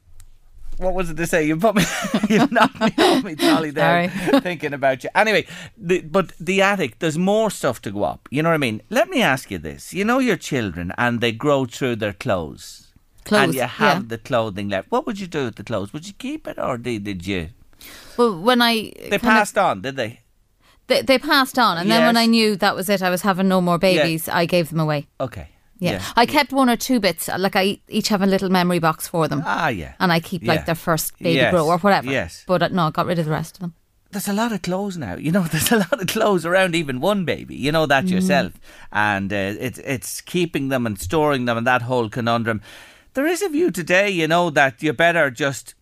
what was it to say? You put me, [laughs] you knocked me [laughs] off me trolley there, [laughs] thinking about you. Anyway, the, but the attic, there's more stuff to go up. You know what I mean? Let me ask you this: you know your children, and they grow through their clothes, Clothes, and you have yeah. the clothing left. What would you do with the clothes? Would you keep it, or did, did you? Well, when I They kind of- passed on, did they? they, they passed on, and then when I knew that was it, I was having no more babies. I gave them away. Okay. Yeah. I kept one or two bits. Like I each have a little memory box for them, Ah, yeah. and I keep Yeah. like their first baby Yes. grow or whatever. Yes. But uh, no, I got rid of the rest of them. there's a lot of clothes now. You know, [laughs] there's a lot of clothes around even one baby. You know that yourself, and uh, it's it's keeping them and storing them and that whole conundrum. There is a view today, you know, that you're better just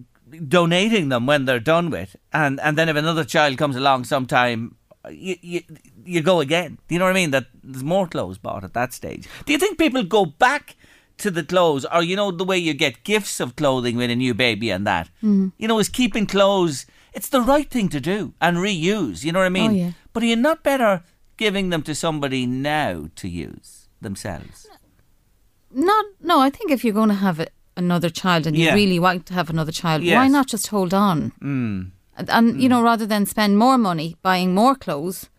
donating them when they're done with, and and then if another child comes along sometime. You, you you go again. Do you know what I mean? That there's more clothes bought at that stage. Do you think people go back to the clothes, or you know the way you get gifts of clothing with a new baby and that? You know, is keeping clothes. It's the right thing to do and reuse. You know what I mean? Oh, yeah. But are you not better giving them to somebody now to use themselves? Not no. I think if you're going to have a, another child and you really want to have another child, why not just hold on? Mm. And, and you know, rather than spend more money buying more clothes,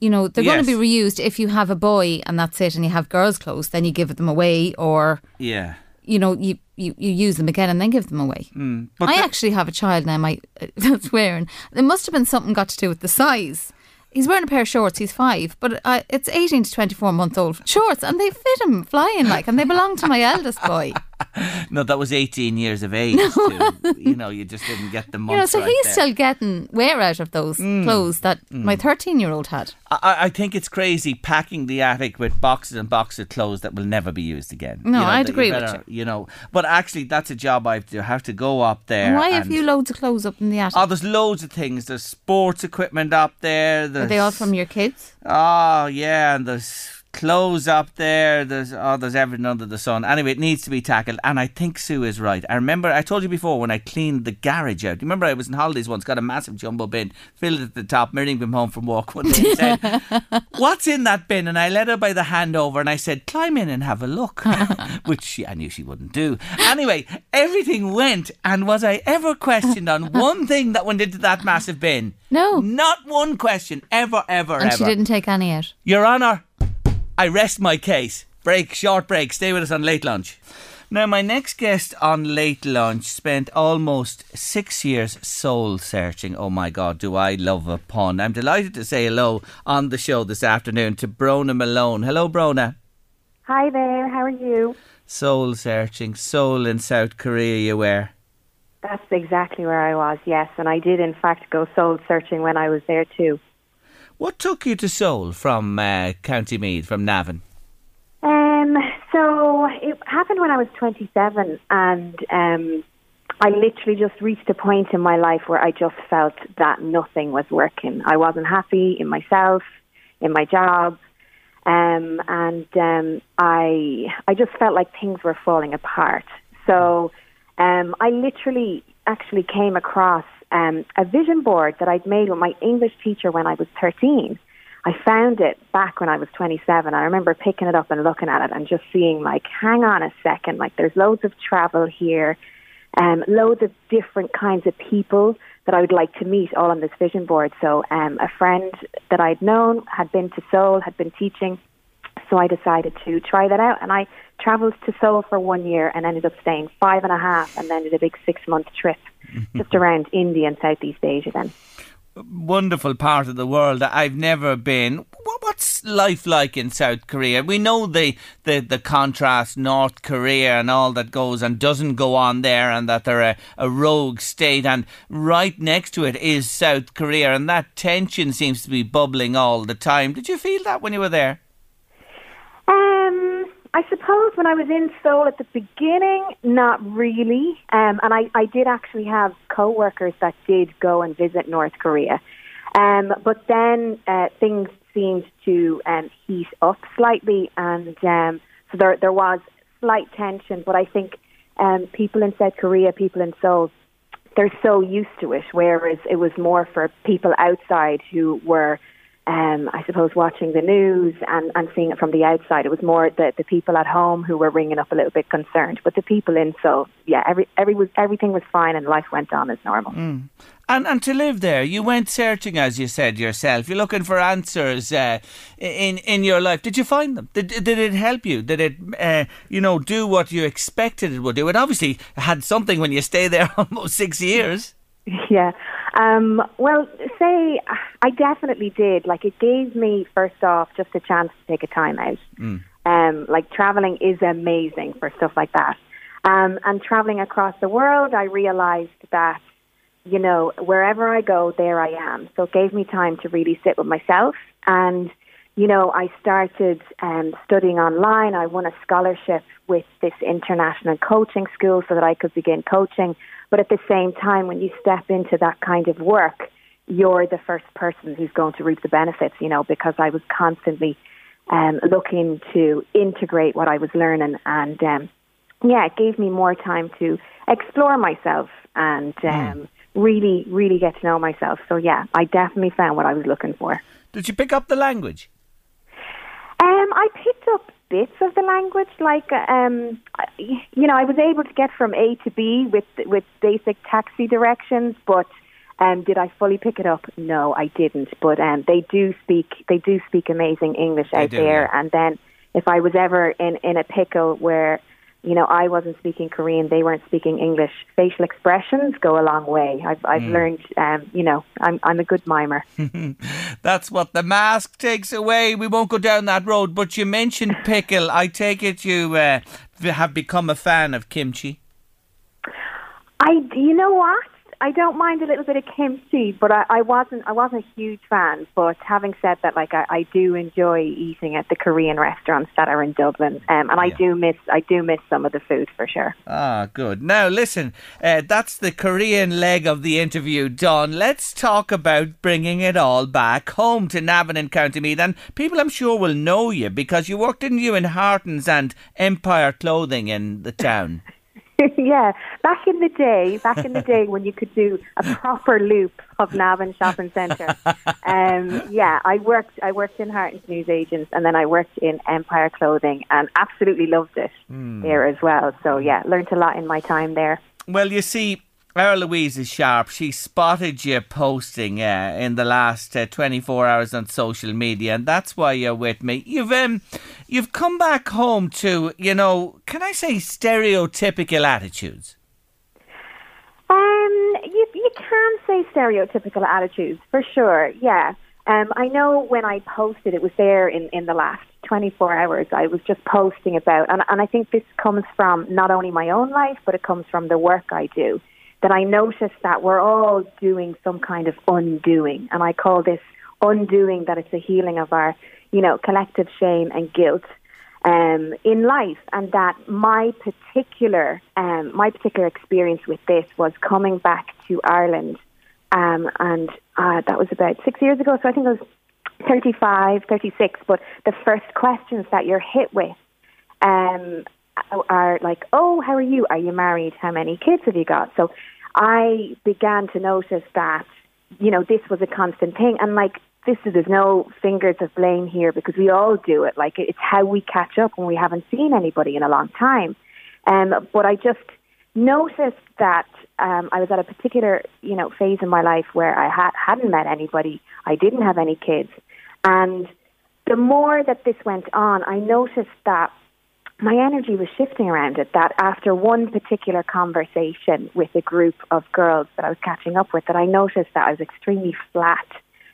you know, they're going to be reused. If you have a boy and that's it, and you have girls' clothes, then you give them away, or Yeah. you know, you, you, you use them again and then give them away. Mm. But I the- actually have a child now. My [laughs] that's wearing. There must have been something got to do with the size. he's wearing a pair of shorts. He's five, but uh, it's eighteen to twenty-four month old shorts, and they fit him flying like, and they belong to my eldest boy. [laughs] No, that was 18 years of age. To, you know, you just didn't get the months You know, so right he's there. still getting wear out of those mm. clothes that mm. my thirteen-year-old had. I, I think it's crazy packing the attic with boxes and boxes of clothes that will never be used again. No, You know, I'd agree with better, you. know, but actually, that's a job I have to have to go up there. Why have you loads of clothes up in the attic? Oh, there's loads of things. There's sports equipment up there. Are they all from your kids? Oh yeah, and there's clothes up there. There's oh, there's everything under the sun. Anyway, it needs to be tackled, and I think Sue is right. I remember I told you before when I cleaned the garage out. You remember I was in holidays once, got a massive jumbo bin, filled it at the top. Miriam came home from work one day and said, [laughs] "What's in that bin?" And I led her by the hand over, and I said, "Climb in and have a look," [laughs] which she, I knew she wouldn't do. Anyway, everything went, and was I ever questioned on [laughs] one thing that went into that massive bin? No. Not one question, ever, ever, And ever. she didn't take any out. Your Honour, I rest my case. Break, short break. Stay with us on Late Lunch. Now, my next guest on Late Lunch spent almost six years soul searching. Oh my God, do I love a pun. I'm delighted to say hello on the show this afternoon to Brona Malone. Hello, Brona. Hi there, how are you? Soul searching, soul in South Korea, you were. That's exactly where I was, yes, and I did in fact go soul searching when I was there too. What took you to Seoul from uh, County Meath, from Navan? Um, so it happened when I was 27, and um, I literally just reached a point in my life where I just felt that nothing was working. I wasn't happy in myself, in my job, um, and um, I I just felt like things were falling apart. So um, I literally actually came across um, a vision board that I'd made with my English teacher when I was 13. I found it back when I was 27. I remember picking it up and looking at it and just seeing, like, hang on a second, like, there's loads of travel here, um, loads of different kinds of people that I would like to meet all on this vision board. So, um, a friend that I'd known had been to Seoul, had been teaching. So I decided to try that out, and I traveled to Seoul for one year and ended up staying five and a half, and then did a big six month trip [laughs] just around India and Southeast Asia. Then wonderful part of the world that I've never been. What's life like in South Korea? We know the, the, the contrast, North Korea and all that goes and doesn't go on there, and that they're a, a rogue state, and right next to it is South Korea, and that tension seems to be bubbling all the time. Did you feel that when you were there? I suppose when I was in Seoul at the beginning, not really. Um, and I, I did actually have co-workers that did go and visit North Korea. Um, but then uh, things seemed to um, heat up slightly, and um, so there there was slight tension. But I think um, people in South Korea, people in Seoul, they're so used to it. Whereas it was more for people outside who were um, I suppose, watching the news and, and seeing it from the outside. It was more the, the people at home who were ringing up a little bit concerned. But the people in so yeah, every, every everything was fine and life went on as normal. And and to live there, you went searching, as you said yourself. You're looking for answers uh, in in your life. Did you find them? Did, did it help you? Did it, uh, you know, do what you expected it would do? It obviously had something when you stay there [laughs] almost six years. Yeah. Um, well, say I definitely did. Like it gave me first off just a chance to take a time out. Um, like traveling is amazing for stuff like that. Um, and traveling across the world, I realized that you know wherever I go, there I am. So it gave me time to really sit with myself and. You know, I started um, studying online. I won a scholarship with this international coaching school so that I could begin coaching. But at the same time, when you step into that kind of work, you're the first person who's going to reap the benefits, you know, because I was constantly um, looking to integrate what I was learning. And um, yeah, it gave me more time to explore myself and um, really, really get to know myself. So yeah, I definitely found what I was looking for. Did you pick up the language? Um, I picked up bits of the language, like um, you know, I was able to get from A to B with with basic taxi directions, but um, did I fully pick it up? No, I didn't. But um, they do speak they do speak amazing English They out do, there. yeah. And then if I was ever in in a pickle where you know, I wasn't speaking Korean, they weren't speaking English. Facial expressions go a long way. I've, I've mm. learned, um, you know, I'm, I'm a good mimer. [laughs] That's what the mask takes away. We won't go down that road. But you mentioned [laughs] pickle. I take it you uh, have become a fan of kimchi. I, you know what? I don't mind a little bit of kimchi, but I, I wasn't I wasn't a huge fan. But having said that, like I, I do enjoy eating at the Korean restaurants that are in Dublin, um, and yeah. I do miss I do miss some of the food for sure. Ah, good. Now listen, uh, that's the Korean leg of the interview done. Let's talk about bringing it all back home to Navan and County Meath, and people I'm sure will know you because you worked in you in Hartons and Empire Clothing in the town. [laughs] [laughs] yeah, back in the day, back in the day when you could do a proper loop of Navan Shopping Centre. [laughs] Um, yeah, I worked. I worked in Hartons Newsagents, and then I worked in Empire Clothing, and absolutely loved it mm. there as well. So yeah, learned a lot in my time there. Well, you see, our Louise is sharp. She spotted you posting uh, in the last uh, 24 hours on social media, and that's why you're with me. You've um, you've come back home to, you know, can I say stereotypical attitudes? Um, you you can say stereotypical attitudes for sure. Yeah. Um, I know when I posted, it was there in, in the last 24 hours. I was just posting about, and, and I think this comes from not only my own life, but it comes from the work I do that I noticed that we're all doing some kind of undoing. And I call this undoing that it's a healing of our, you know, collective shame and guilt um, in life. And that my particular, um, my particular experience with this was coming back to Ireland. Um, and uh, that was about six years ago. So I think it was 35, 36. But the first questions that you're hit with um, are like, oh, how are you? Are you married? How many kids have you got? So I began to notice that, you know, this was a constant thing. And like, this is, there's no fingers of blame here because we all do it. Like, it's how we catch up when we haven't seen anybody in a long time. Um, but I just noticed that um, I was at a particular, you know, phase in my life where I had, hadn't met anybody. I didn't have any kids. And the more that this went on, I noticed that my energy was shifting around it that after one particular conversation with a group of girls that I was catching up with that I noticed that I was extremely flat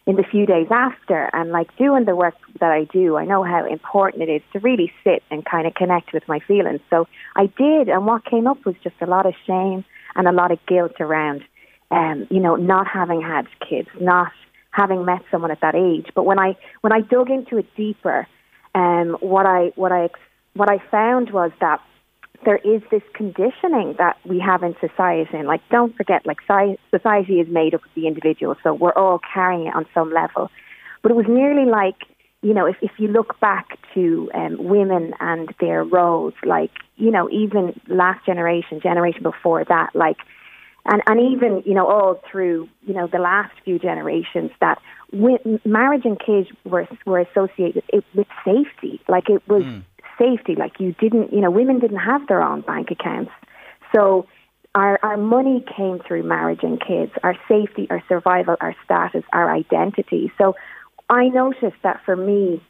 in the few days after and like doing the work that I do I know how important it is to really sit and kind of connect with my feelings. So I did and what came up was just a lot of shame and a lot of guilt around um you know not having had kids not having met someone at that age. But when I when I dug into it deeper um what I what I what I found was that there is this conditioning that we have in society. And like, don't forget, like, society is made up of the individual, so we're all carrying it on some level. But it was nearly like, you know, if, if you look back to um, women and their roles, like, you know, even last generation, generation before that, like, and, and even, you know, all through, you know, the last few generations that marriage and kids were, were associated with, with safety. Like, it was. Mm safety. Like you didn't, you know, women didn't have their own bank accounts. So our, our money came through marriage and kids, our safety, our survival, our status, our identity. So I noticed that for me,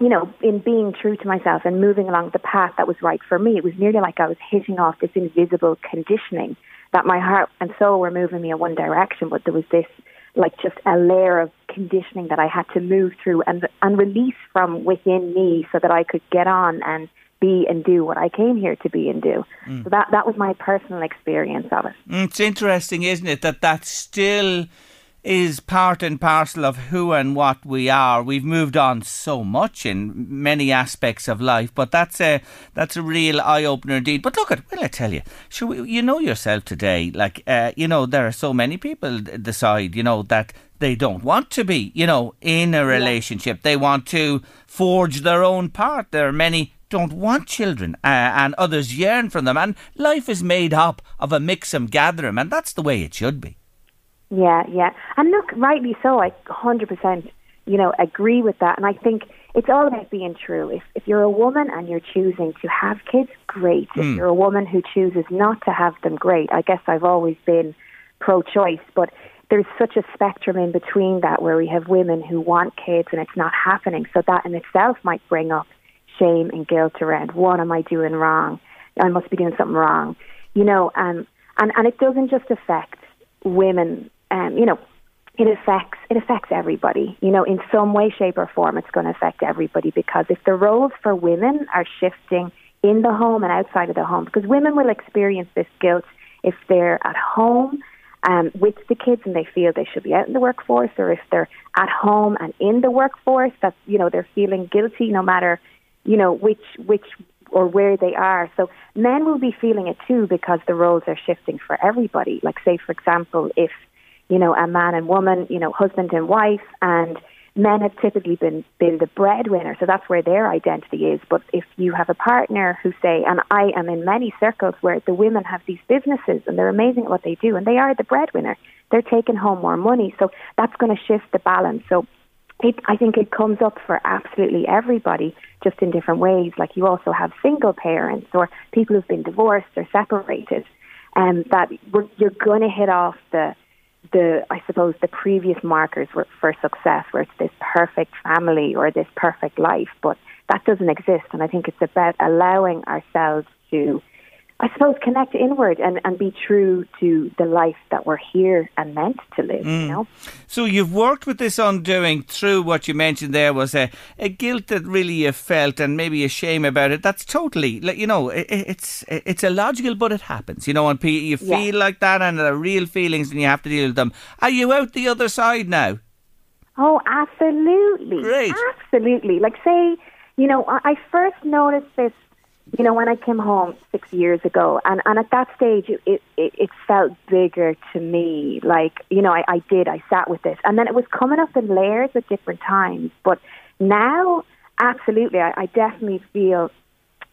you know, in being true to myself and moving along the path that was right for me, it was nearly like I was hitting off this invisible conditioning that my heart and soul were moving me in one direction, but there was this like just a layer of conditioning that I had to move through and and release from within me so that I could get on and be and do what I came here to be and do. Mm. So that that was my personal experience of it. Mm, it's interesting, isn't it, that that still is part and parcel of who and what we are. We've moved on so much in many aspects of life, but that's a that's a real eye opener indeed. But look at well, I tell you, sure, you know yourself today. Like uh, you know, there are so many people decide you know that they don't want to be you know in a relationship. Yeah. They want to forge their own path. There are many don't want children uh, and others yearn for them and life is made up of a mix and gather 'em and that's the way it should be yeah, yeah. And look, rightly so. I 100%, you know, agree with that. And I think it's all about being true. If, if you're a woman and you're choosing to have kids, great. Mm. If hmm. you're a woman who chooses not to have them, great. I guess I've always been pro choice, but there's such a spectrum in between that where we have women who want kids and it's not happening. So that in itself might bring up shame and guilt around what am I doing wrong? I must be doing something wrong, you know. Um, and and it doesn't just affect women. Um, you know, it affects it affects everybody. You know, in some way, shape, or form, it's going to affect everybody because if the roles for women are shifting in the home and outside of the home, because women will experience this guilt if they're at home um, with the kids and they feel they should be out in the workforce, or if they're at home and in the workforce, that you know they're feeling guilty no matter you know which which or where they are. So men will be feeling it too because the roles are shifting for everybody. Like say, for example, if you know a man and woman, you know husband and wife, and men have typically been been the breadwinner, so that's where their identity is. But if you have a partner who say, and I am in many circles where the women have these businesses and they're amazing at what they do, and they are the breadwinner, they're taking home more money, so that's going to shift the balance. So it, I think it comes up for absolutely everybody, just in different ways. Like you also have single parents or people who've been divorced or separated, and um, that you're going to hit off the the I suppose the previous markers for, for success, where it's this perfect family or this perfect life, but that doesn't exist. And I think it's about allowing ourselves to I suppose, connect inward and, and be true to the life that we're here and meant to live, mm. you know? So you've worked with this undoing through what you mentioned there was a, a guilt that really you felt and maybe a shame about it. That's totally, you know, it, it's it's illogical, but it happens, you know, and you feel yeah. like that and there are real feelings and you have to deal with them. Are you out the other side now? Oh, absolutely. Great. Absolutely. Like, say, you know, I first noticed this you know, when I came home six years ago, and, and at that stage, it, it, it felt bigger to me. Like, you know, I, I did, I sat with this. And then it was coming up in layers at different times. But now, absolutely, I, I definitely feel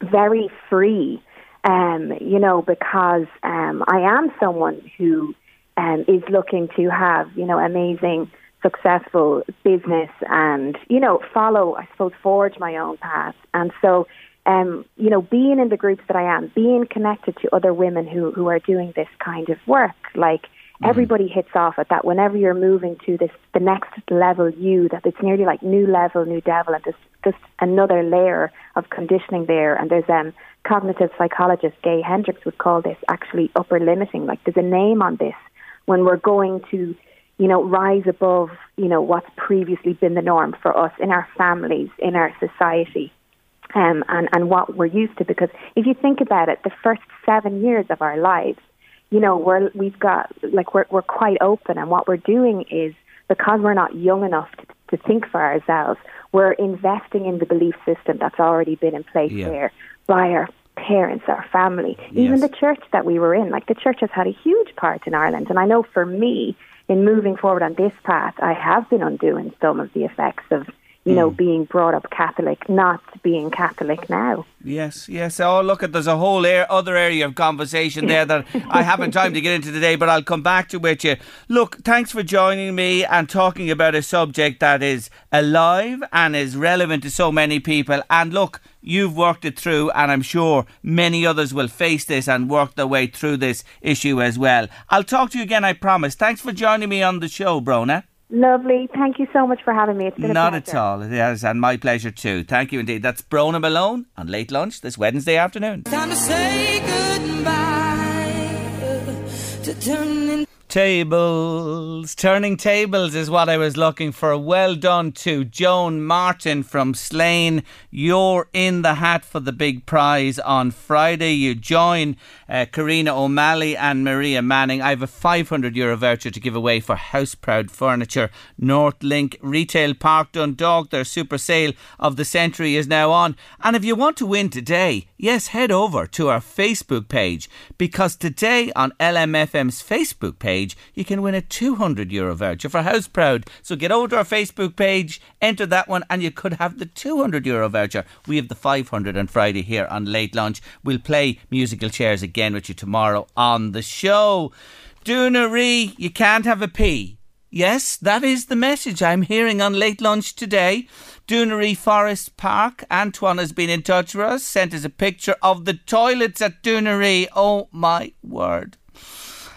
very free, um, you know, because um, I am someone who um, is looking to have, you know, amazing, successful business and, you know, follow, I suppose, forge my own path. And so, um, you know, being in the groups that I am, being connected to other women who, who are doing this kind of work, like mm. everybody hits off at that. Whenever you're moving to this the next level you that it's nearly like new level new devil and there's just another layer of conditioning there. And there's um cognitive psychologist Gay Hendricks would call this actually upper limiting. Like there's a name on this. When we're going to you know rise above you know what's previously been the norm for us in our families in our society um, and, and what we're used to. Because if you think about it, the first seven years of our lives, you know, we're, we've got, like, we're, we're quite open. And what we're doing is, because we're not young enough to, to think for ourselves, we're investing in the belief system that's already been in place yeah. there by our parents, our family, yes. even the church that we were in. Like, the church has had a huge part in Ireland. And I know for me, in moving forward on this path, I have been undoing some of the effects of you know, mm. being brought up Catholic, not being Catholic now. Yes, yes. Oh, look, at there's a whole air, other area of conversation there that I haven't time to get into today, but I'll come back to with you. Look, thanks for joining me and talking about a subject that is alive and is relevant to so many people. And look, you've worked it through, and I'm sure many others will face this and work their way through this issue as well. I'll talk to you again, I promise. Thanks for joining me on the show, Brona. Lovely. Thank you so much for having me. It's been Not at all. It is, and my pleasure too. Thank you indeed. That's Brona Malone on Late Lunch this Wednesday afternoon. Time to say goodbye to turning Tables. Turning tables is what I was looking for. Well done to Joan Martin from Slane. You're in the hat for the big prize on Friday. You join uh, Karina O'Malley and Maria Manning. I have a 500 euro voucher to give away for House Proud Furniture. Northlink Retail Park Dundalk. Their super sale of the century is now on. And if you want to win today, yes, head over to our Facebook page because today on LMFM's Facebook page, you can win a 200 euro voucher for House Proud. So get over to our Facebook page, enter that one, and you could have the 200 euro voucher. We have the 500 on Friday here on Late Lunch. We'll play musical chairs again with you tomorrow on the show. Doonery, you can't have a pee. Yes, that is the message I'm hearing on Late Lunch today. Doonery Forest Park. Antoine has been in touch with us, sent us a picture of the toilets at Doonery. Oh my word.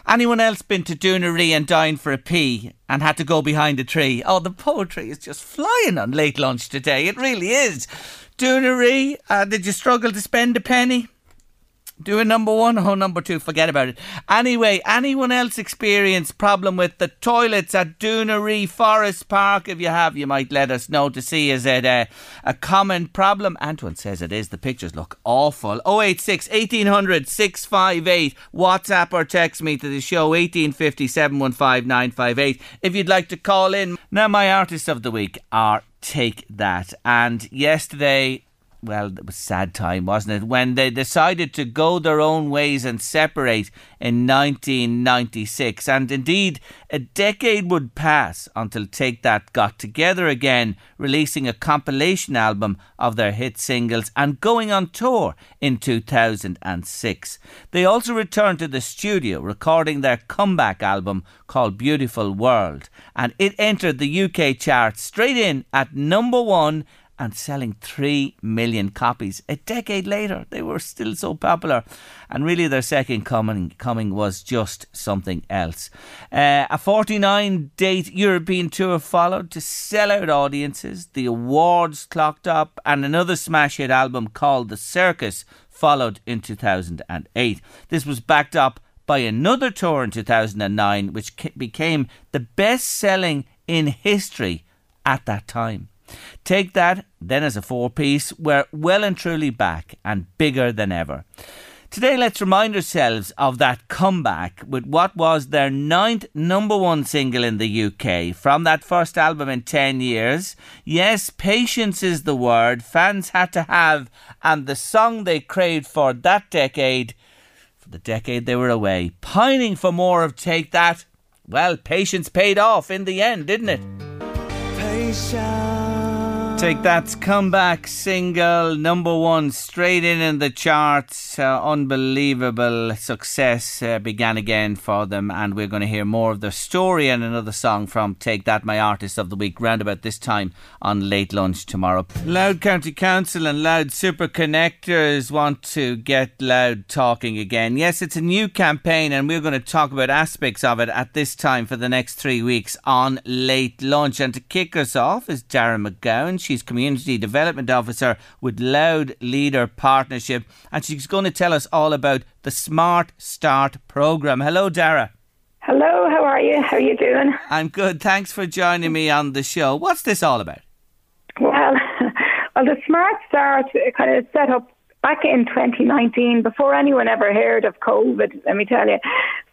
Anyone else been to Doonery and dined for a pee and had to go behind a tree? Oh, the poetry is just flying on late lunch today. It really is. Doonery, uh, did you struggle to spend a penny? Do a number one or number two, forget about it. Anyway, anyone else experience problem with the toilets at Doonery Forest Park? If you have, you might let us know to see is it a, a common problem. Antoine says it is. The pictures look awful. 086 1800 658. WhatsApp or text me to the show 1850 715 958 if you'd like to call in. Now, my artist of the week are Take That. And yesterday, well, it was a sad time, wasn't it? When they decided to go their own ways and separate in 1996. And indeed, a decade would pass until Take That got together again, releasing a compilation album of their hit singles and going on tour in 2006. They also returned to the studio, recording their comeback album called Beautiful World. And it entered the UK chart straight in at number one and selling 3 million copies. A decade later, they were still so popular. And really, their second coming, coming was just something else. Uh, a 49 date European tour followed to sell out audiences. The awards clocked up, and another smash hit album called The Circus followed in 2008. This was backed up by another tour in 2009, which became the best selling in history at that time. Take that, then as a four piece, we're well and truly back and bigger than ever. Today, let's remind ourselves of that comeback with what was their ninth number one single in the UK from that first album in 10 years. Yes, patience is the word fans had to have, and the song they craved for that decade, for the decade they were away, pining for more of Take That. Well, patience paid off in the end, didn't it? Patience. Take That's comeback single, number one, straight in in the charts. Uh, unbelievable success uh, began again for them, and we're going to hear more of their story and another song from Take That, my artist of the week, round about this time on late lunch tomorrow. Louth County Council and Louth Super Connectors want to get Louth talking again. Yes, it's a new campaign, and we're going to talk about aspects of it at this time for the next three weeks on late lunch. And to kick us off is Dara McGowan. She She's Community Development Officer with Louth Leader Partnership, and she's going to tell us all about the Smart Start programme. Hello, Dara. Hello, how are you? How are you doing? I'm good. Thanks for joining me on the show. What's this all about? Well, [laughs] well, the Smart Start kind of set up back in 2019 before anyone ever heard of COVID. Let me tell you.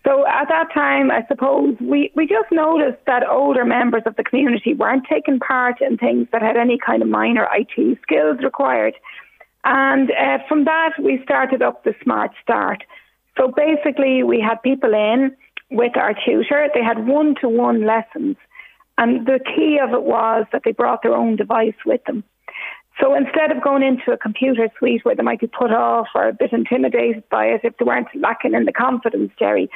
So at that time, I suppose we, we just noticed that older members of the community weren't taking part in things that had any kind of minor IT skills required. And uh, from that, we started up the Smart Start. So basically, we had people in with our tutor. They had one to one lessons. And the key of it was that they brought their own device with them. So instead of going into a computer suite where they might be put off or a bit intimidated by it if they weren't lacking in the confidence, Jerry,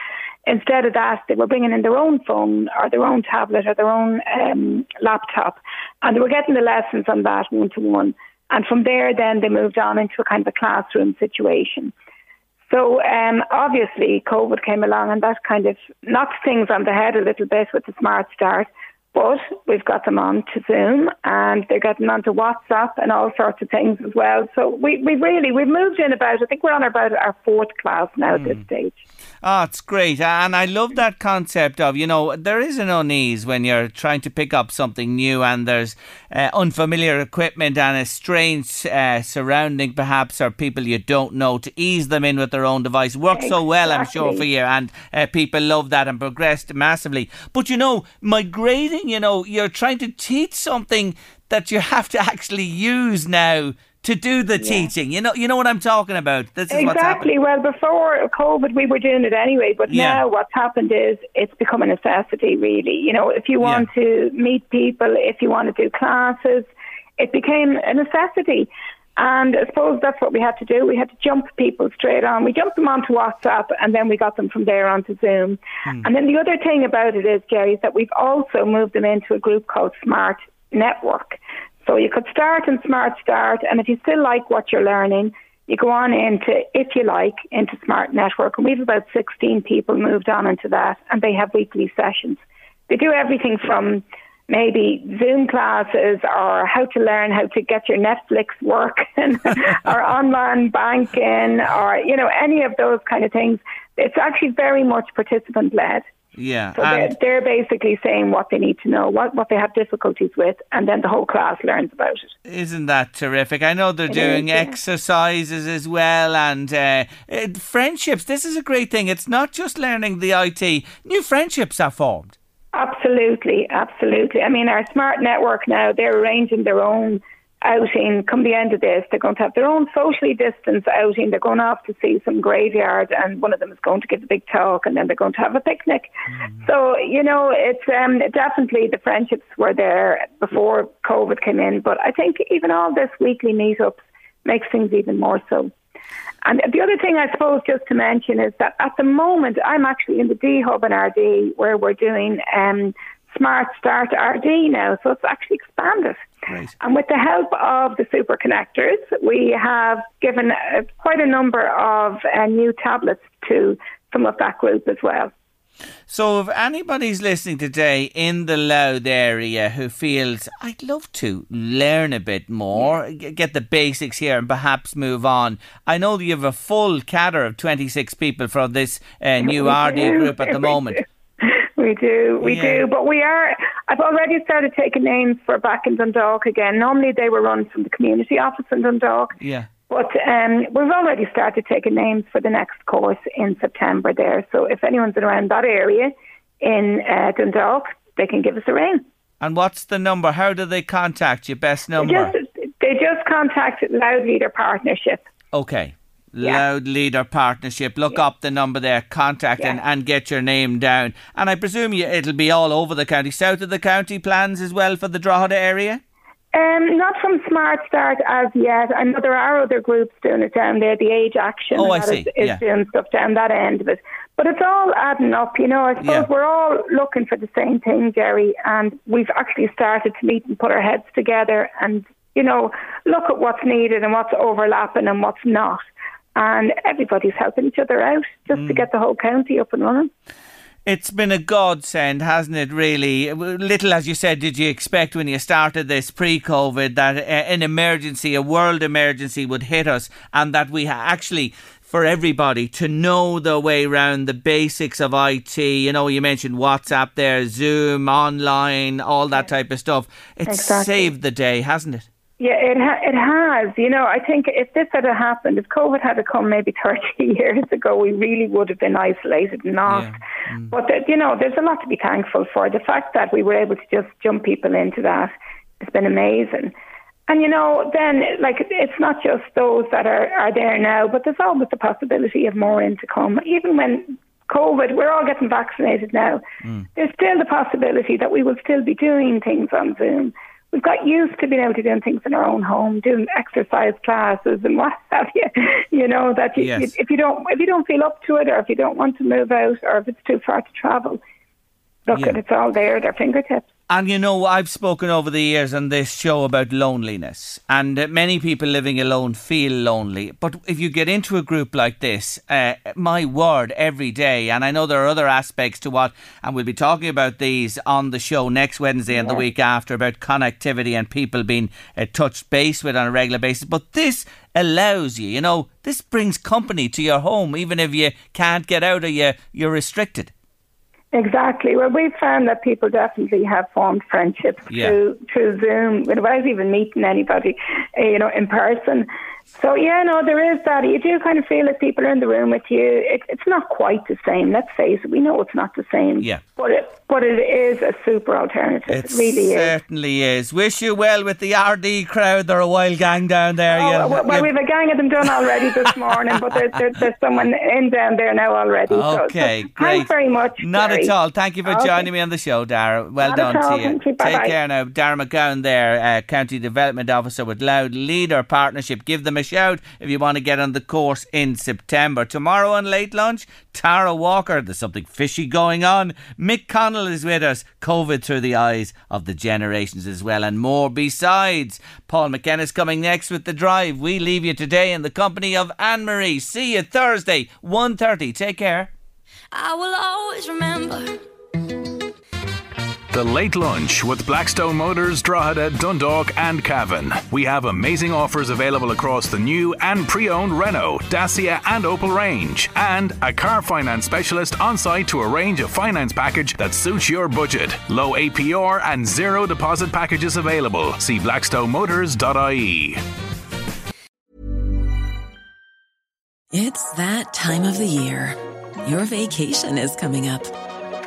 instead of that, they were bringing in their own phone or their own tablet or their own um, laptop and they were getting the lessons on that one to one. And from there, then they moved on into a kind of a classroom situation. So um, obviously, COVID came along and that kind of knocked things on the head a little bit with the Smart Start. But we've got them on to Zoom and they're getting onto WhatsApp and all sorts of things as well. So we, we really, we've moved in about, I think we're on about our fourth class now mm. at this hmm. stage. Oh, it's great. And I love that concept of, you know, there is an unease when you're trying to pick up something new and there's uh, unfamiliar equipment and a strange uh, surrounding, perhaps, or people you don't know to ease them in with their own device. Works exactly. so well, I'm sure, for you. And uh, people love that and progressed massively. But, you know, migrating, you know, you're trying to teach something that you have to actually use now to do the yeah. teaching. You know, you know what I'm talking about. This is exactly. Well, before COVID, we were doing it anyway, but yeah. now what's happened is it's become a necessity. Really, you know, if you want yeah. to meet people, if you want to do classes, it became a necessity. And I suppose that's what we had to do. We had to jump people straight on. We jumped them onto WhatsApp and then we got them from there onto Zoom. Hmm. And then the other thing about it is, Jerry, is that we've also moved them into a group called Smart Network. So you could start in Smart Start, and if you still like what you're learning, you go on into, if you like, into Smart Network. And we've about 16 people moved on into that, and they have weekly sessions. They do everything from maybe Zoom classes or how to learn how to get your Netflix working [laughs] or online banking or, you know, any of those kind of things. It's actually very much participant led. Yeah. So they're, they're basically saying what they need to know, what, what they have difficulties with, and then the whole class learns about it. Isn't that terrific? I know they're It doing is, yeah. exercises as well and uh, uh, friendships. This is a great thing. It's not just learning the IT, new friendships are formed. Absolutely, absolutely. I mean, our smart network now, they're arranging their own outing. Come the end of this, they're going to have their own socially distanced outing. They're going off to see some graveyard, and one of them is going to give a big talk, and then they're going to have a picnic. So, you know, it's um, definitely the friendships were there before COVID came in, but I think even all this weekly meetups makes things even more so. And the other thing I suppose just to mention is that at the moment I'm actually in the D Hub in Ardee where we're doing um, Smart Start Ardee now, so it's actually expanded. And with the help of the super connectors, we have given uh, quite a number of uh, new tablets to some of that group as well. So, if anybody's listening today in the Louth area who feels, I'd love to learn a bit more, get the basics here, and perhaps move on, I know that you have a full cadre of 26 people from this uh, new Ardee group at the [laughs] moment. We do, we Yeah. do, but we are. I've already started taking names for back in Dundalk again. Normally they were run from the community office in Dundalk, Yeah. but um, we've already started taking names for the next course in September there. So if anyone's around that area in uh, Dundalk, they can give us a ring. And what's the number? How do they contact you? Best number? Just, they just contact Louth Leader Partnership. Okay. Yeah. Louth Leader Partnership. Look up the number there, contact and, Yeah. and get your name down. And I presume you, it'll be all over the county. South of the county plans as well for the Drogheda area? Um, not from Smart Start as yet. I know there are other groups doing it down there. The Age Action Oh, I see. is, is Yeah. doing stuff down that end of it. But it's all adding up, you know. I suppose Yeah. we're all looking for the same thing, Jerry, and we've actually started to meet and put our heads together and, you know, look at what's needed and what's overlapping and what's not. And everybody's helping each other out just Mm. to get the whole county up and running. It's been a godsend, hasn't it, really? Little, as you said, did you expect when you started this pre COVID that uh, an emergency, a world emergency, would hit us and that we actually. For everybody to know the way around the basics of IT, you know, you mentioned WhatsApp there, Zoom, online, all that type of stuff. It's Exactly. saved the day, hasn't it? Yeah, it ha- it has. You know, I think if this had happened, if COVID had come maybe [laughs] 30 years ago, we really would have been isolated and not. Mm. But, there- you know, there's a lot to be thankful for. The fact that we were able to just jump people into that has been amazing. And, you know, then, like, it's not just those that are, are there now, but there's always the possibility of more in to come. Even when COVID, we're all getting vaccinated now, mm. there's still the possibility that we will still be doing things on Zoom we've got used to being able to do things in our own home, doing exercise classes and what [laughs] have you. You know that you, Yes. if you don't if you don't feel up to it, or if you don't want to move out, or if it's too far to travel, look Yeah. at it's all there at our fingertips. And you know, I've spoken over the years on this show about loneliness, and uh, many people living alone feel lonely. But if you get into a group like this, uh, my word, every day, and I know there are other aspects to what, and we'll be talking about these on the show next Wednesday and the week after about connectivity and people being uh, touched base with on a regular basis. But this allows you, you know, this brings company to your home, even if you can't get out or you, you're restricted. Exactly. Well, we've found that people definitely have formed friendships Yeah. through through Zoom without even meeting anybody, uh, you know, in person. So yeah, no, there is that. You do kind of feel like people are in the room with you. It, it's not quite the same. Let's face it. We know it's not the same. Yeah. But it but it is a super alternative. It It, really is. certainly is. Wish you well with the Ardee crowd. They're a wild gang down there. Oh, You'll- well, well, you'll- we have a gang of them done already this [laughs] morning, but there, there, there's someone in down there now already. So- so Okay, great. Thanks very much. Not Jerry. at all. Thank you for Okay. joining me on the show, Dara. Well Not done to you. Thank you. Take care now. Dara McGowan there, uh, County Development Officer with Louth Leader Partnership. Give them a shout if you want to get on the course in September. Tomorrow on Late Lunch, Tara Walker. There's something fishy going on. Mick Connell is with us. COVID through the eyes of the generations as well, and more besides. Paul McKenna's coming next with The Drive. We leave you today in the company of Anne Marie. See you Thursday, 1.30. Take care. I will always remember The Late Lunch with Blackstone Motors, Drogheda, Dundalk, and Cavan. We have amazing offers available across the new and pre owned Renault, Dacia, and Opel range. And a car finance specialist on site to arrange a finance package that suits your budget. Low APR and zero deposit packages available. See blackstonemotors.ie. It's that time of the year. Your vacation is coming up.